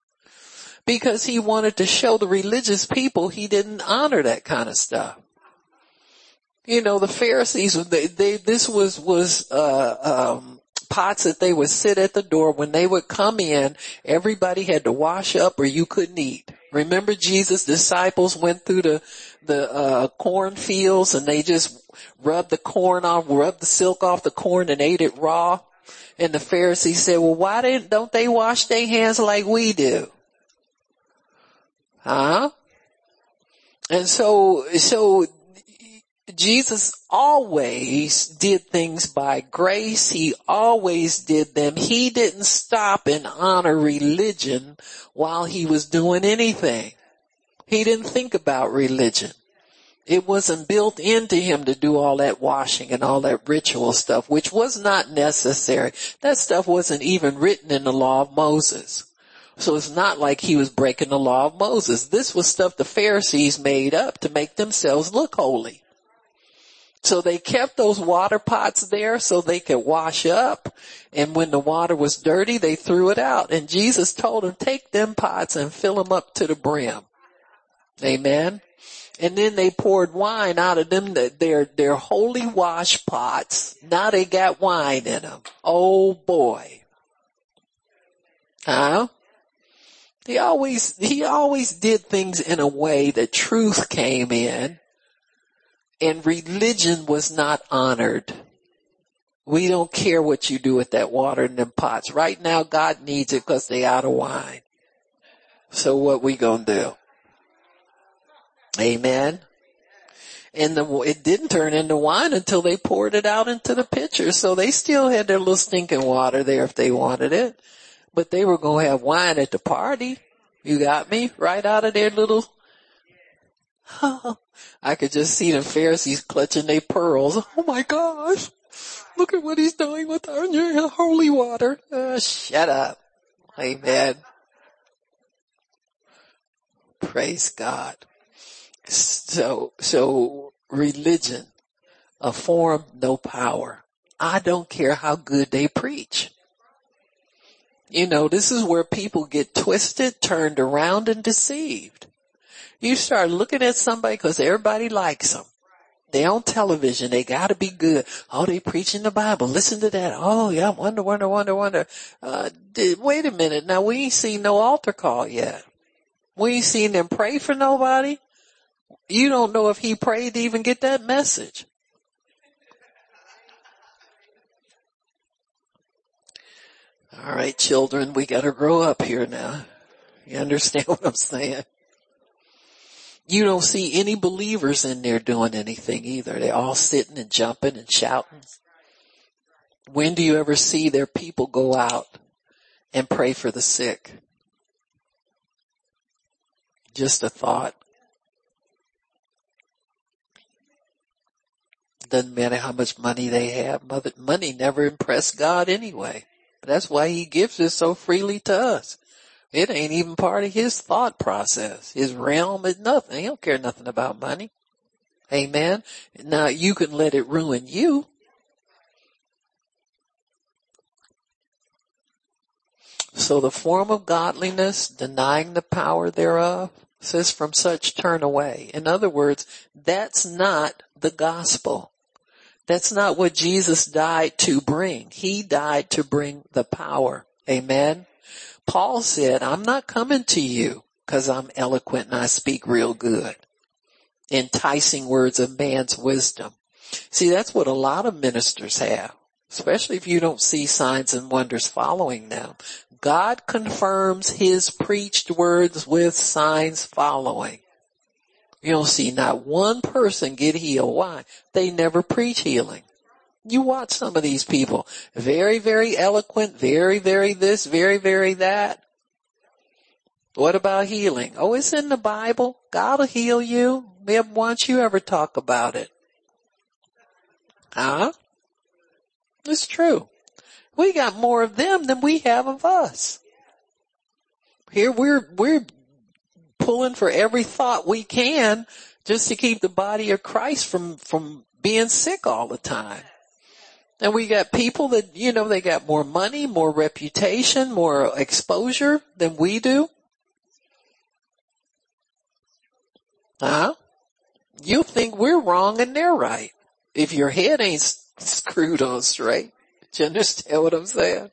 Because he wanted to show the religious people he didn't honor that kind of stuff. You know, the Pharisees, they, they this was, was, uh, um, pots that they would sit at the door when they would come in, everybody had to wash up or you couldn't eat. Remember Jesus' disciples went through the, the, uh, cornfields and they just rubbed the corn off, rubbed the silk off the corn and ate it raw? And the Pharisees said, well, why didn't, don't they wash their hands like we do? Huh? And so, so Jesus always did things by grace. He always did them. He didn't stop and honor religion while he was doing anything. He didn't think about religion. It wasn't built into him to do all that washing and all that ritual stuff, which was not necessary. That stuff wasn't even written in the law of Moses. So it's not like he was breaking the law of Moses. This was stuff the Pharisees made up to make themselves look holy. So they kept those water pots there so they could wash up. And when the water was dirty, they threw it out. And Jesus told them, take them pots and fill them up to the brim. Amen. And then they poured wine out of them, their, their holy wash pots. Now they got wine in them. Oh boy. Huh? He always, he always did things in a way that truth came in and religion was not honored. We don't care what you do with that water in them pots. Right now God needs it because they out of wine. So what we gonna do? Amen. And the, it didn't turn into wine until they poured it out into the pitcher. So they still had their little stinking water there if they wanted it. But they were to have wine at the party. You got me? Right out of their little, I could just see the Pharisees clutching their pearls. Oh my gosh. Look at what he's doing with our new holy water. Uh, shut up. Amen. Praise God. So, so religion, a form, no power. I don't care how good they preach. You know, this is where people get twisted, turned around and deceived. You start looking at somebody because everybody likes them. They on television. They gotta be good. Oh, they preaching the Bible. Listen to that. Oh yeah, wonder, wonder, wonder, wonder. Uh, did, wait a minute. Now we ain't seen no altar call yet. We ain't seen them pray for nobody. You don't know if he prayed to even get that message. All right, children, we gotta grow up here now. You understand what I'm saying? You don't see any believers in there doing anything either. They're all sitting and jumping and shouting. When do you ever see their people go out and pray for the sick? Just a thought. Doesn't matter how much money they have. Money never impressed God anyway. That's why he gives it so freely to us. It ain't even part of his thought process. His realm is nothing. He don't care nothing about money. Amen. Now you can let it ruin you. So the form of godliness, denying the power thereof, says from such turn away. In other words, that's not the gospel. That's not what Jesus died to bring. He died to bring the power. Amen. Paul said, I'm not coming to you because I'm eloquent and I speak real good. Enticing words of man's wisdom. See, that's what a lot of ministers have, especially if you don't see signs and wonders following them. God confirms his preached words with signs following. You don't see not one person get healed. Why? They never preach healing. You watch some of these people. Very, very eloquent, very, very this, very, very that. What about healing? Oh, it's in the Bible. God will heal you. Never once you ever talk about it. Huh? It's true. We got more of them than we have of us. Here we're, we're pulling for every thought we can just to keep the body of Christ from, from being sick all the time. And we got people that, you know, they got more money, more reputation, more exposure than we do. Huh? You think we're wrong and they're right. If your head ain't screwed on straight. Do you understand what I'm saying?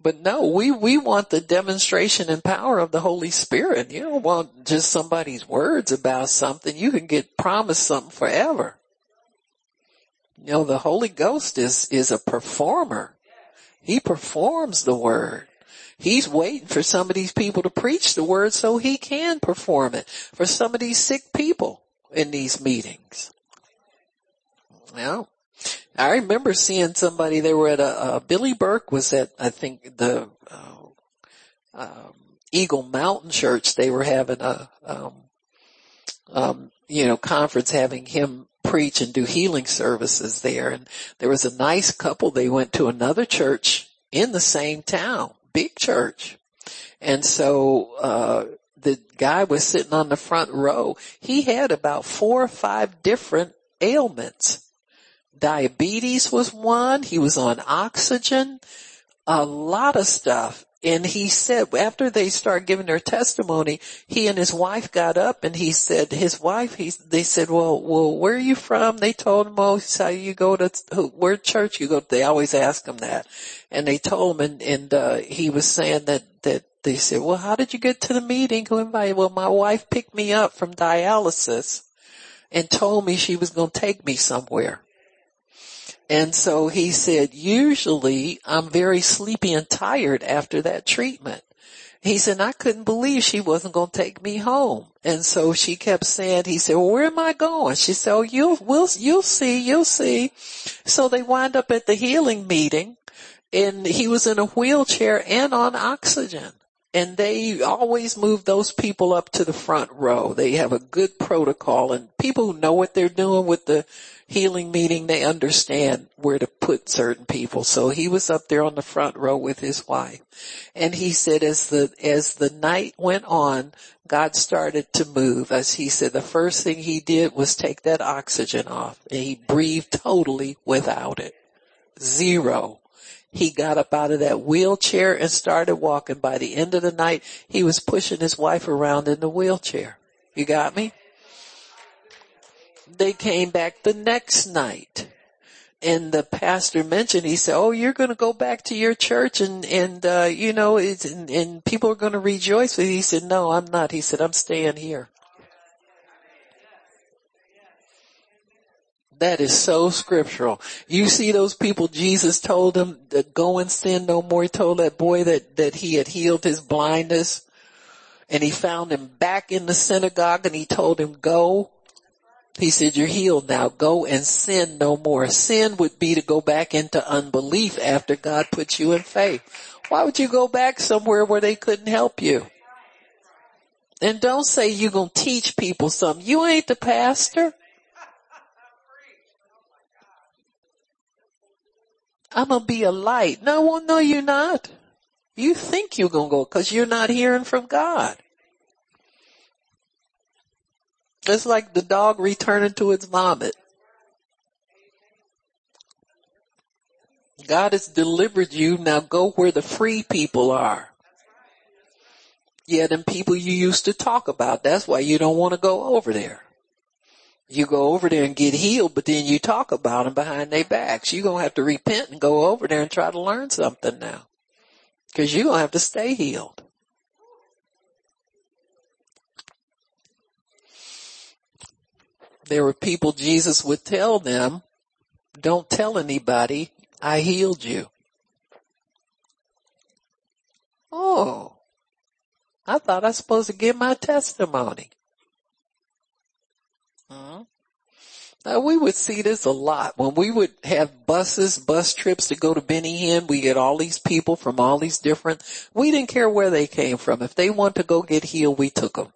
But no, we, we want the demonstration and power of the Holy Spirit. You don't want just somebody's words about something. You can get promised something forever. You know, the Holy Ghost is, is a performer. He performs the word. He's waiting for some of these people to preach the word so he can perform it for some of these sick people in these meetings. Now, I remember seeing somebody, they were at a, uh, Billy Burke was at, I think the, uh, um, Eagle Mountain Church. They were having a, um, um, you know, conference having him preach and do healing services there. And there was a nice couple. They went to another church in the same town, big church. And so, uh, the guy was sitting on the front row. He had about four or five different ailments diabetes was one. He was on oxygen, a lot of stuff. And he said after they started giving their testimony, he and his wife got up and he said his wife, he, they said, well, well, where are you from? They told him, oh, how you go to, where church you go They always ask him that. And they told him and, and, uh, he was saying that, that they said, well, how did you get to the meeting? Who invited? Well, my wife picked me up from dialysis and told me she was going to take me somewhere. And so he said, usually I'm very sleepy and tired after that treatment. He said, I couldn't believe she wasn't going to take me home. And so she kept saying, he said, well, where am I going? She said, oh, you'll, we'll, you'll see, you'll see. So they wind up at the healing meeting and he was in a wheelchair and on oxygen and they always move those people up to the front row. They have a good protocol and people who know what they're doing with the healing meeting, they understand where to put certain people. So he was up there on the front row with his wife. And he said as the, as the night went on, God started to move. As he said, the first thing he did was take that oxygen off and he breathed totally without it. Zero. He got up out of that wheelchair and started walking. By the end of the night, he was pushing his wife around in the wheelchair. You got me? They came back the next night and the pastor mentioned, he said, oh, you're going to go back to your church and, and, uh, you know, and, and people are going to rejoice. He said, no, I'm not. He said, I'm staying here. That is so scriptural. You see those people Jesus told them to go and sin no more. He told that boy that, that he had healed his blindness and he found him back in the synagogue and he told him go. He said, you're healed now. Go and sin no more. Sin would be to go back into unbelief after God puts you in faith. Why would you go back somewhere where they couldn't help you? And don't say you're going to teach people something. You ain't the pastor. I'm gonna be a light. No, well, no, you're not. You think you're gonna go because you're not hearing from God. It's like the dog returning to its vomit. God has delivered you. Now go where the free people are. Yeah, them people you used to talk about. That's why you don't want to go over there. You go over there and get healed, but then you talk about them behind their backs. You're going to have to repent and go over there and try to learn something now. Cause you're going to have to stay healed. There were people Jesus would tell them, don't tell anybody I healed you. Oh, I thought I was supposed to give my testimony. Uh-huh. Now we would see this a lot when we would have buses, bus trips to go to Benny Hinn. We get all these people from all these different, we didn't care where they came from. If they want to go get healed, we took them.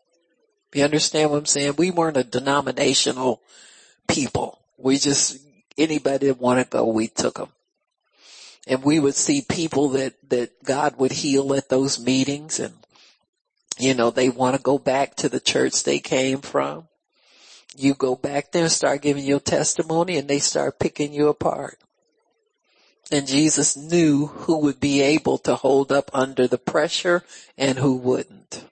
You understand what I'm saying? We weren't a denominational people. We just, anybody that wanted to go, we took them. And we would see people that, that God would heal at those meetings and, you know, they want to go back to the church they came from you go back there and start giving your testimony and they start picking you apart. And Jesus knew who would be able to hold up under the pressure and who wouldn't.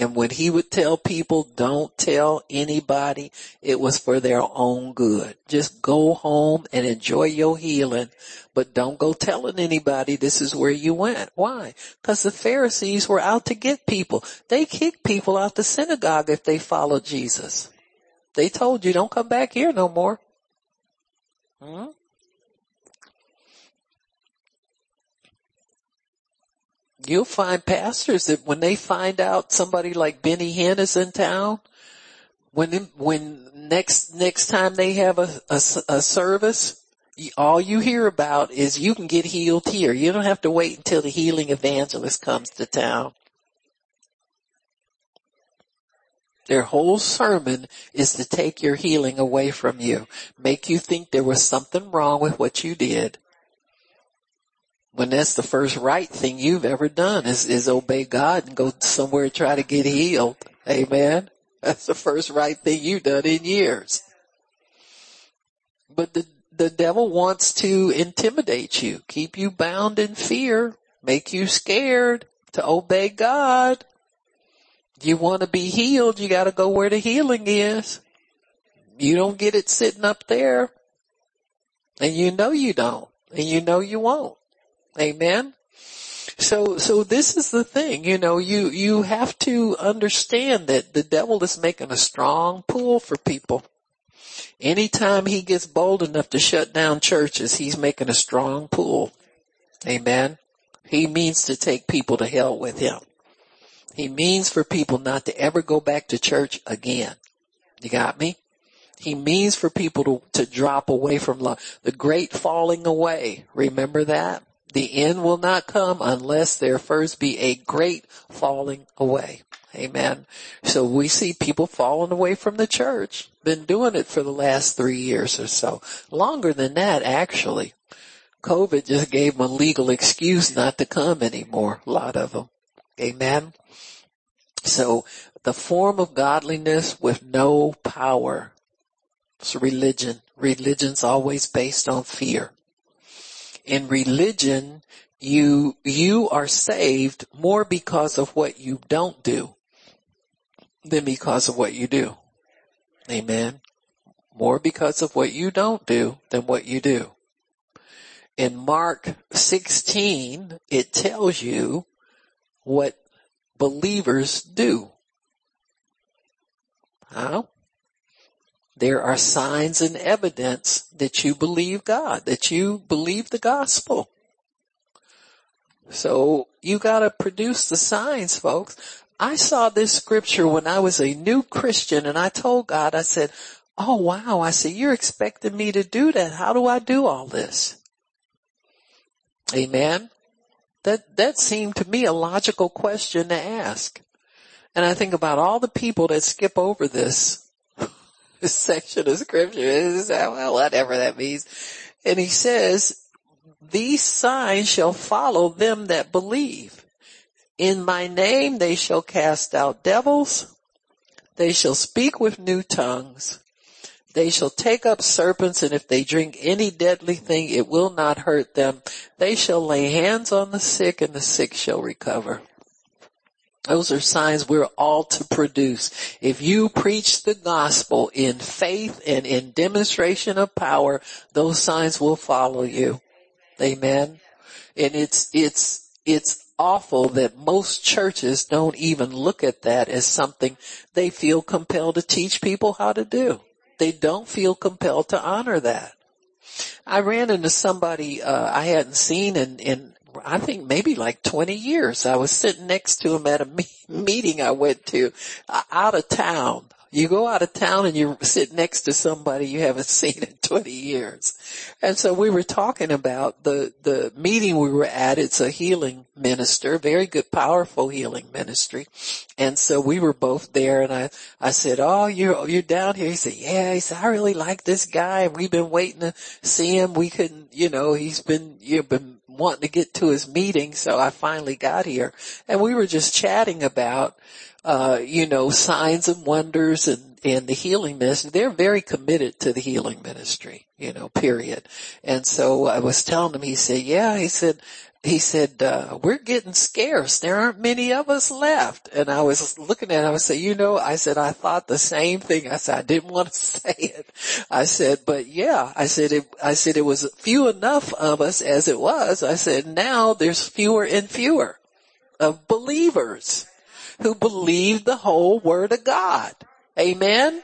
And when he would tell people, don't tell anybody, it was for their own good. Just go home and enjoy your healing, but don't go telling anybody this is where you went. Why? Because the Pharisees were out to get people. They kicked people out the synagogue if they followed Jesus. They told you don't come back here no more. Hmm? You'll find pastors that when they find out somebody like Benny Hinn is in town, when when next next time they have a, a, a service, all you hear about is you can get healed here. You don't have to wait until the healing evangelist comes to town. Their whole sermon is to take your healing away from you, make you think there was something wrong with what you did. When that's the first right thing you've ever done is, is obey God and go somewhere and try to get healed. Amen. That's the first right thing you've done in years. But the, the devil wants to intimidate you, keep you bound in fear, make you scared to obey God. You want to be healed, you got to go where the healing is. You don't get it sitting up there. And you know you don't. And you know you won't. Amen. So, so this is the thing, you know, you, you have to understand that the devil is making a strong pull for people. Anytime he gets bold enough to shut down churches, he's making a strong pull. Amen. He means to take people to hell with him. He means for people not to ever go back to church again. You got me? He means for people to, to drop away from love. The great falling away. Remember that? The end will not come unless there first be a great falling away. Amen. So we see people falling away from the church. Been doing it for the last three years or so. Longer than that, actually. COVID just gave them a legal excuse not to come anymore. A lot of them. Amen. So the form of godliness with no power. It's religion. Religion's always based on fear. In religion, you, you are saved more because of what you don't do than because of what you do. Amen. More because of what you don't do than what you do. In Mark 16, it tells you what believers do. How? There are signs and evidence that you believe God, that you believe the gospel. So you gotta produce the signs, folks. I saw this scripture when I was a new Christian and I told God, I said, oh wow, I said, you're expecting me to do that. How do I do all this? Amen. That, that seemed to me a logical question to ask. And I think about all the people that skip over this, this section of scripture. Is oh, Well, whatever that means. And he says, these signs shall follow them that believe. In my name they shall cast out devils. They shall speak with new tongues. They shall take up serpents and if they drink any deadly thing, it will not hurt them. They shall lay hands on the sick and the sick shall recover. Those are signs we're all to produce. If you preach the gospel in faith and in demonstration of power, those signs will follow you. Amen. And it's, it's, it's awful that most churches don't even look at that as something they feel compelled to teach people how to do they don't feel compelled to honor that. I ran into somebody uh, I hadn't seen in, in I think maybe like 20 years. I was sitting next to him at a me- meeting I went to uh, out of town. You go out of town and you sit next to somebody you haven't seen in 20 years. And so we were talking about the, the meeting we were at. It's a healing minister, very good, powerful healing ministry. And so we were both there and I, I said, oh, you're, you're down here. He said, yeah, he said, I really like this guy we've been waiting to see him. We couldn't, you know, he's been, you've been wanting to get to his meeting. So I finally got here and we were just chatting about, uh, you know, signs and wonders and, and the healing ministry. They're very committed to the healing ministry, you know, period. And so I was telling him, he said, yeah, he said, he said, uh, we're getting scarce. There aren't many of us left. And I was looking at him, I said, you know, I said, I thought the same thing. I said, I didn't want to say it. I said, but yeah, I said, it, I said, it was few enough of us as it was. I said, now there's fewer and fewer of believers who believe the whole word of God. Amen.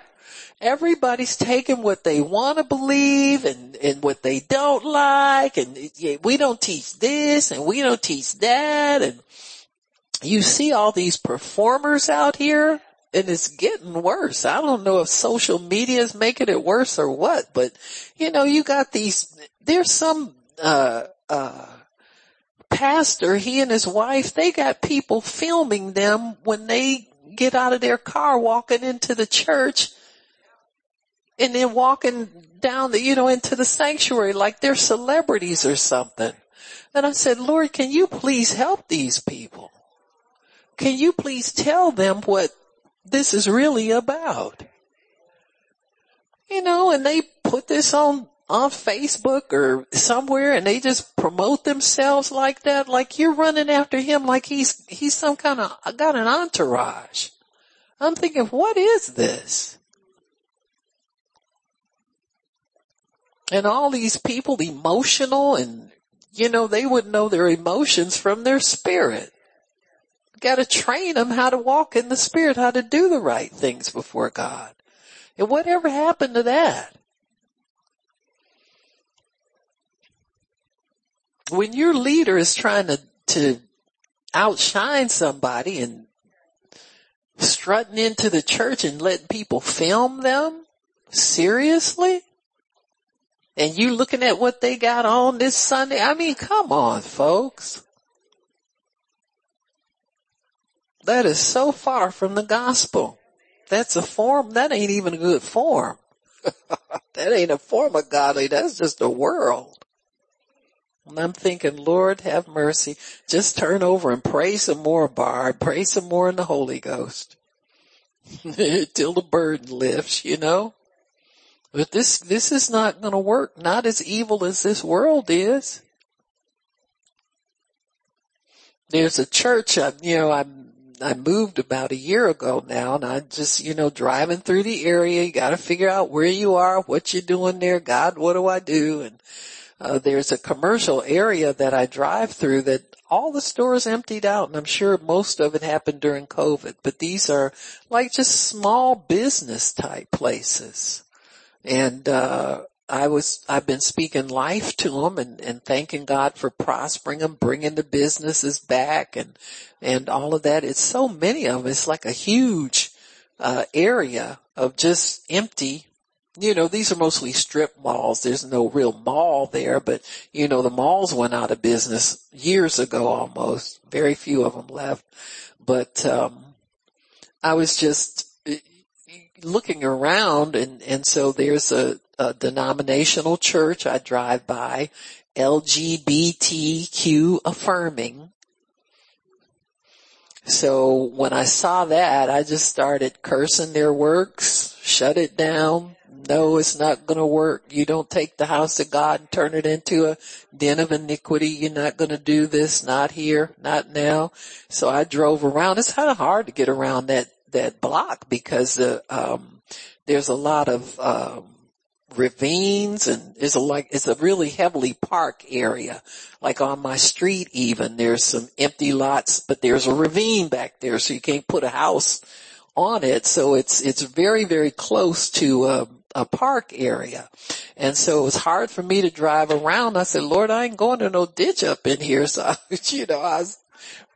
Everybody's taking what they want to believe and, and what they don't like and we don't teach this and we don't teach that and you see all these performers out here and it's getting worse. I don't know if social media is making it worse or what, but you know, you got these, there's some, uh, uh, pastor, he and his wife, they got people filming them when they get out of their car walking into the church and then walking down the, you know, into the sanctuary like they're celebrities or something. And I said, Lord, can you please help these people? Can you please tell them what this is really about? You know, and they put this on on Facebook or somewhere and they just promote themselves like that, like you're running after him like he's, he's some kind of, I got an entourage. I'm thinking, what is this? And all these people emotional and, you know, they wouldn't know their emotions from their spirit. Got to train them how to walk in the spirit, how to do the right things before God. And whatever happened to that? When your leader is trying to, to outshine somebody and strutting into the church and letting people film them, seriously? And you looking at what they got on this Sunday? I mean, come on, folks. That is so far from the gospel. That's a form, that ain't even a good form. that ain't a form of godly, that's just a world. And I'm thinking, Lord, have mercy. Just turn over and pray some more, Barb. Pray some more in the Holy Ghost. Till the burden lifts, you know? But this, this is not gonna work. Not as evil as this world is. There's a church, I, you know, I, I moved about a year ago now and I just, you know, driving through the area, you gotta figure out where you are, what you're doing there, God, what do I do? And uh, there's a commercial area that I drive through that all the stores emptied out and I'm sure most of it happened during COVID, but these are like just small business type places. And, uh, I was, I've been speaking life to them and, and thanking God for prospering them, bringing the businesses back and, and all of that. It's so many of them. It's like a huge, uh, area of just empty you know, these are mostly strip malls. There's no real mall there, but you know, the malls went out of business years ago almost. Very few of them left. But, um, I was just eh, looking around and, and so there's a, a denominational church I drive by, LGBTQ affirming. So when I saw that, I just started cursing their works, shut it down, no, it's not going to work. You don't take the house of God and turn it into a den of iniquity. You're not going to do this. Not here. Not now. So I drove around. It's kind of hard to get around that, that block because, the, um, there's a lot of, um, ravines and it's a like, it's a really heavily park area. Like on my street even, there's some empty lots, but there's a ravine back there so you can't put a house on it. So it's, it's very, very close to, um, a park area. And so it was hard for me to drive around. I said, Lord, I ain't going to no ditch up in here. So, you know, I was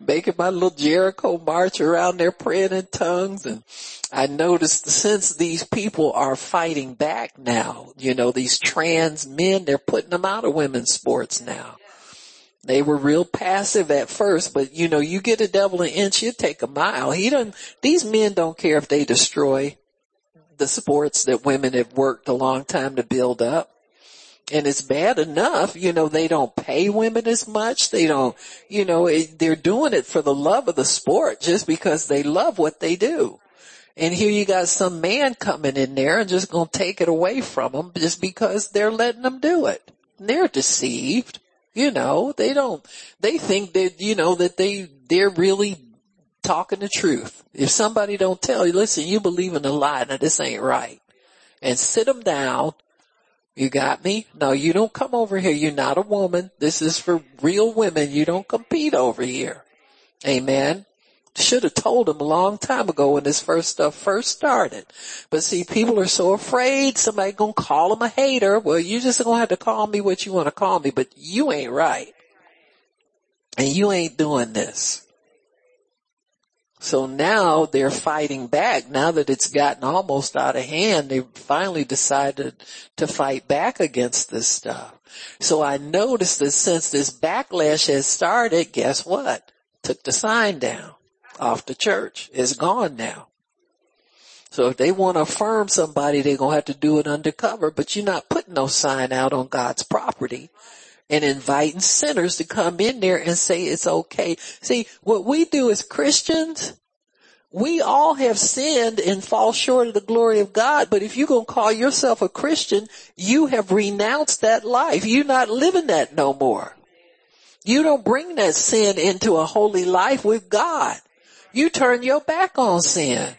making my little Jericho march around there praying in tongues and I noticed since these people are fighting back now, you know, these trans men, they're putting them out of women's sports now. They were real passive at first, but you know, you get a devil an inch, you take a mile. He doesn't, these men don't care if they destroy the sports that women have worked a long time to build up. And it's bad enough, you know, they don't pay women as much. They don't, you know, it, they're doing it for the love of the sport just because they love what they do. And here you got some man coming in there and just gonna take it away from them just because they're letting them do it. And They're deceived. You know, they don't, they think that, you know, that they, they're really talking the truth. If somebody don't tell you, listen, you believe in a lie, now this ain't right. And sit them down. You got me? No, you don't come over here. You're not a woman. This is for real women. You don't compete over here. Amen. Should have told him a long time ago when this first stuff first started. But see, people are so afraid somebody gonna call them a hater. Well, you just gonna have to call me what you want to call me, but you ain't right. And you ain't doing this. So now they're fighting back. Now that it's gotten almost out of hand, they finally decided to fight back against this stuff. So I noticed that since this backlash has started, guess what? Took the sign down off the church. It's gone now. So if they want to affirm somebody, they're going to have to do it undercover, but you're not putting no sign out on God's property and inviting sinners to come in there and say it's okay. See, what we do as Christians, we all have sinned and fall short of the glory of God, but if you're going to call yourself a Christian, you have renounced that life. You're not living that no more. You don't bring that sin into a holy life with God. You turn your back on sin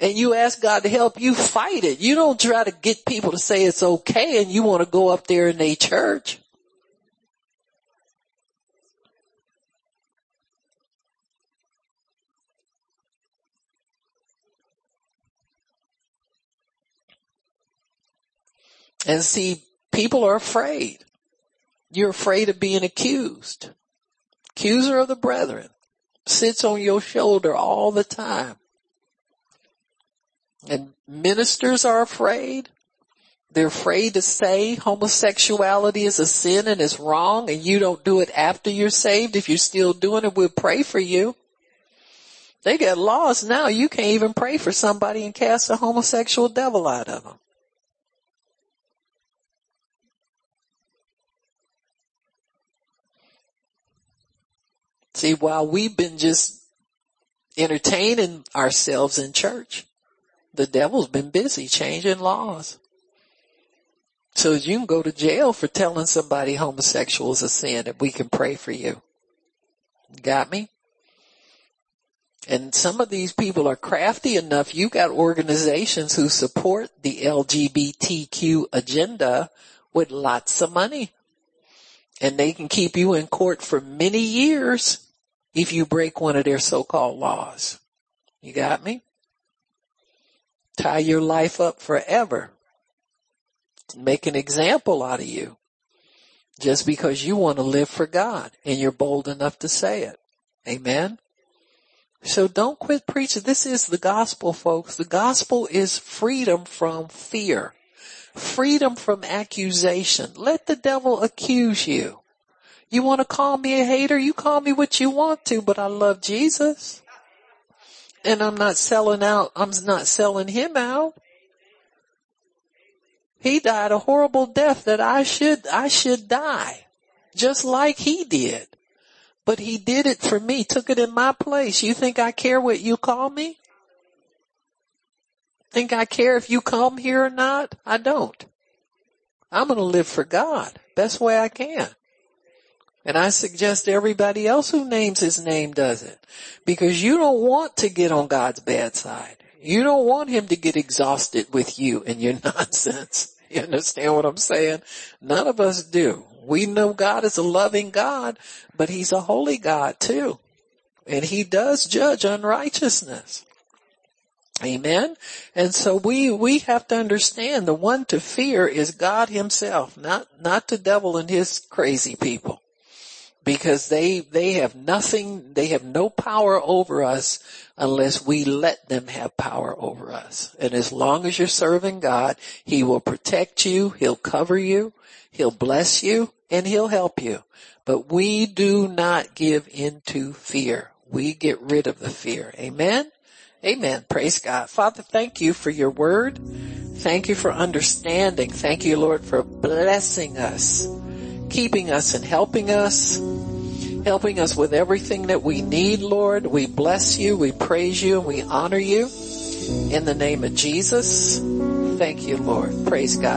and you ask God to help you fight it. You don't try to get people to say it's okay and you want to go up there in a church. And see, people are afraid. You're afraid of being accused. Accuser of the brethren sits on your shoulder all the time. And ministers are afraid. They're afraid to say homosexuality is a sin and it's wrong and you don't do it after you're saved. If you're still doing it, we'll pray for you. They get laws now. You can't even pray for somebody and cast a homosexual devil out of them. See, while we've been just entertaining ourselves in church, the devil's been busy changing laws. So you can go to jail for telling somebody homosexual is a sin and we can pray for you. Got me? And some of these people are crafty enough. You got organizations who support the LGBTQ agenda with lots of money. And they can keep you in court for many years if you break one of their so-called laws. You got me? Tie your life up forever. Make an example out of you. Just because you want to live for God and you're bold enough to say it. Amen. So don't quit preaching. This is the gospel, folks. The gospel is freedom from fear. Freedom from accusation. Let the devil accuse you. You want to call me a hater? You call me what you want to, but I love Jesus. And I'm not selling out, I'm not selling him out. He died a horrible death that I should, I should die. Just like he did. But he did it for me, took it in my place. You think I care what you call me? Think I care if you come here or not? I don't. I'm gonna live for God. Best way I can. And I suggest everybody else who names his name does it. Because you don't want to get on God's bad side. You don't want him to get exhausted with you and your nonsense. You understand what I'm saying? None of us do. We know God is a loving God, but he's a holy God too. And he does judge unrighteousness. Amen. And so we, we have to understand the one to fear is God himself, not, not the devil and his crazy people. Because they, they have nothing, they have no power over us unless we let them have power over us. And as long as you're serving God, He will protect you, He'll cover you, He'll bless you, and He'll help you. But we do not give into fear. We get rid of the fear. Amen? Amen. Praise God. Father, thank you for your word. Thank you for understanding. Thank you, Lord, for blessing us, keeping us and helping us, helping us with everything that we need, Lord. We bless you, we praise you, and we honor you in the name of Jesus. Thank you, Lord. Praise God.